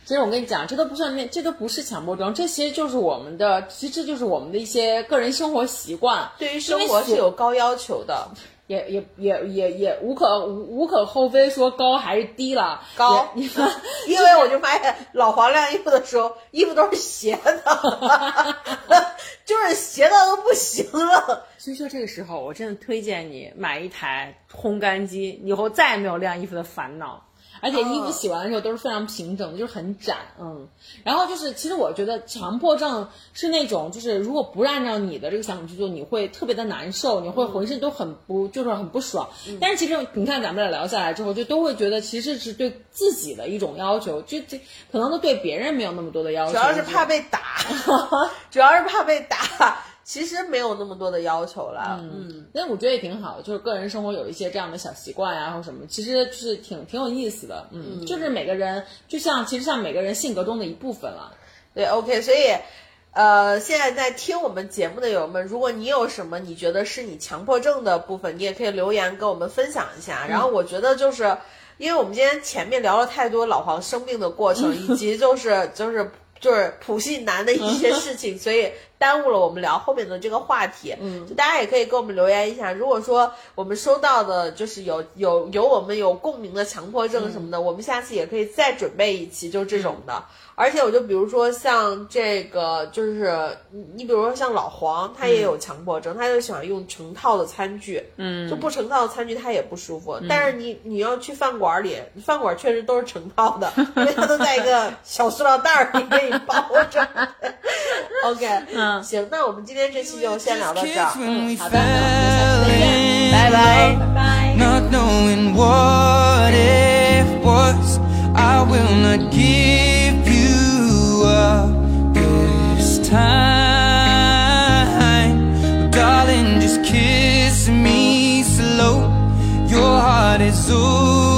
其实我跟你讲，这都不算面，这都不是强迫症，这其实就是我们的，其实这就是我们的一些个人生活习惯。对于生活是有高要求的。也也也也也无可无无可厚非说高还是低了，高也 因为我就发现老黄晾衣服的时候，衣服都是斜的，就是斜的都不行了。所以说这个时候，我真的推荐你买一台烘干机，以后再也没有晾衣服的烦恼。而且衣服洗完的时候都是非常平整的，就是很展，嗯。然后就是，其实我觉得强迫症是那种，就是如果不按照你的这个想法去做，你会特别的难受，你会浑身都很不，就是很不爽。但是其实你看咱们俩聊下来之后，就都会觉得其实是对自己的一种要求，就这可能都对别人没有那么多的要求，主要是怕被打，主要是怕被打。其实没有那么多的要求了，嗯，那我觉得也挺好，就是个人生活有一些这样的小习惯呀，或什么，其实就是挺挺有意思的，嗯，就是每个人就像其实像每个人性格中的一部分了，对，OK，所以，呃，现在在听我们节目的友们，如果你有什么你觉得是你强迫症的部分，你也可以留言跟我们分享一下。然后我觉得就是因为我们今天前面聊了太多老黄生病的过程，以及就是就是就是普信男的一些事情，所以。耽误了我们聊后面的这个话题，嗯，就大家也可以给我们留言一下。如果说我们收到的就是有有有我们有共鸣的强迫症什么的，我们下次也可以再准备一期，就这种的。而且我就比如说像这个，就是你比如说像老黄，他也有强迫症，他就喜欢用成套的餐具，嗯，就不成套的餐具他也不舒服。但是你你要去饭馆里，饭馆确实都是成套的，因为它都在一个 小塑料袋里给你包着。OK，嗯，行，那我们今天这期就先聊到这儿。嗯，好的，那我们下期再见，拜拜，拜拜。Not knowing what it was, I will not give this time. Darling, just kiss me slow. Your heart is over.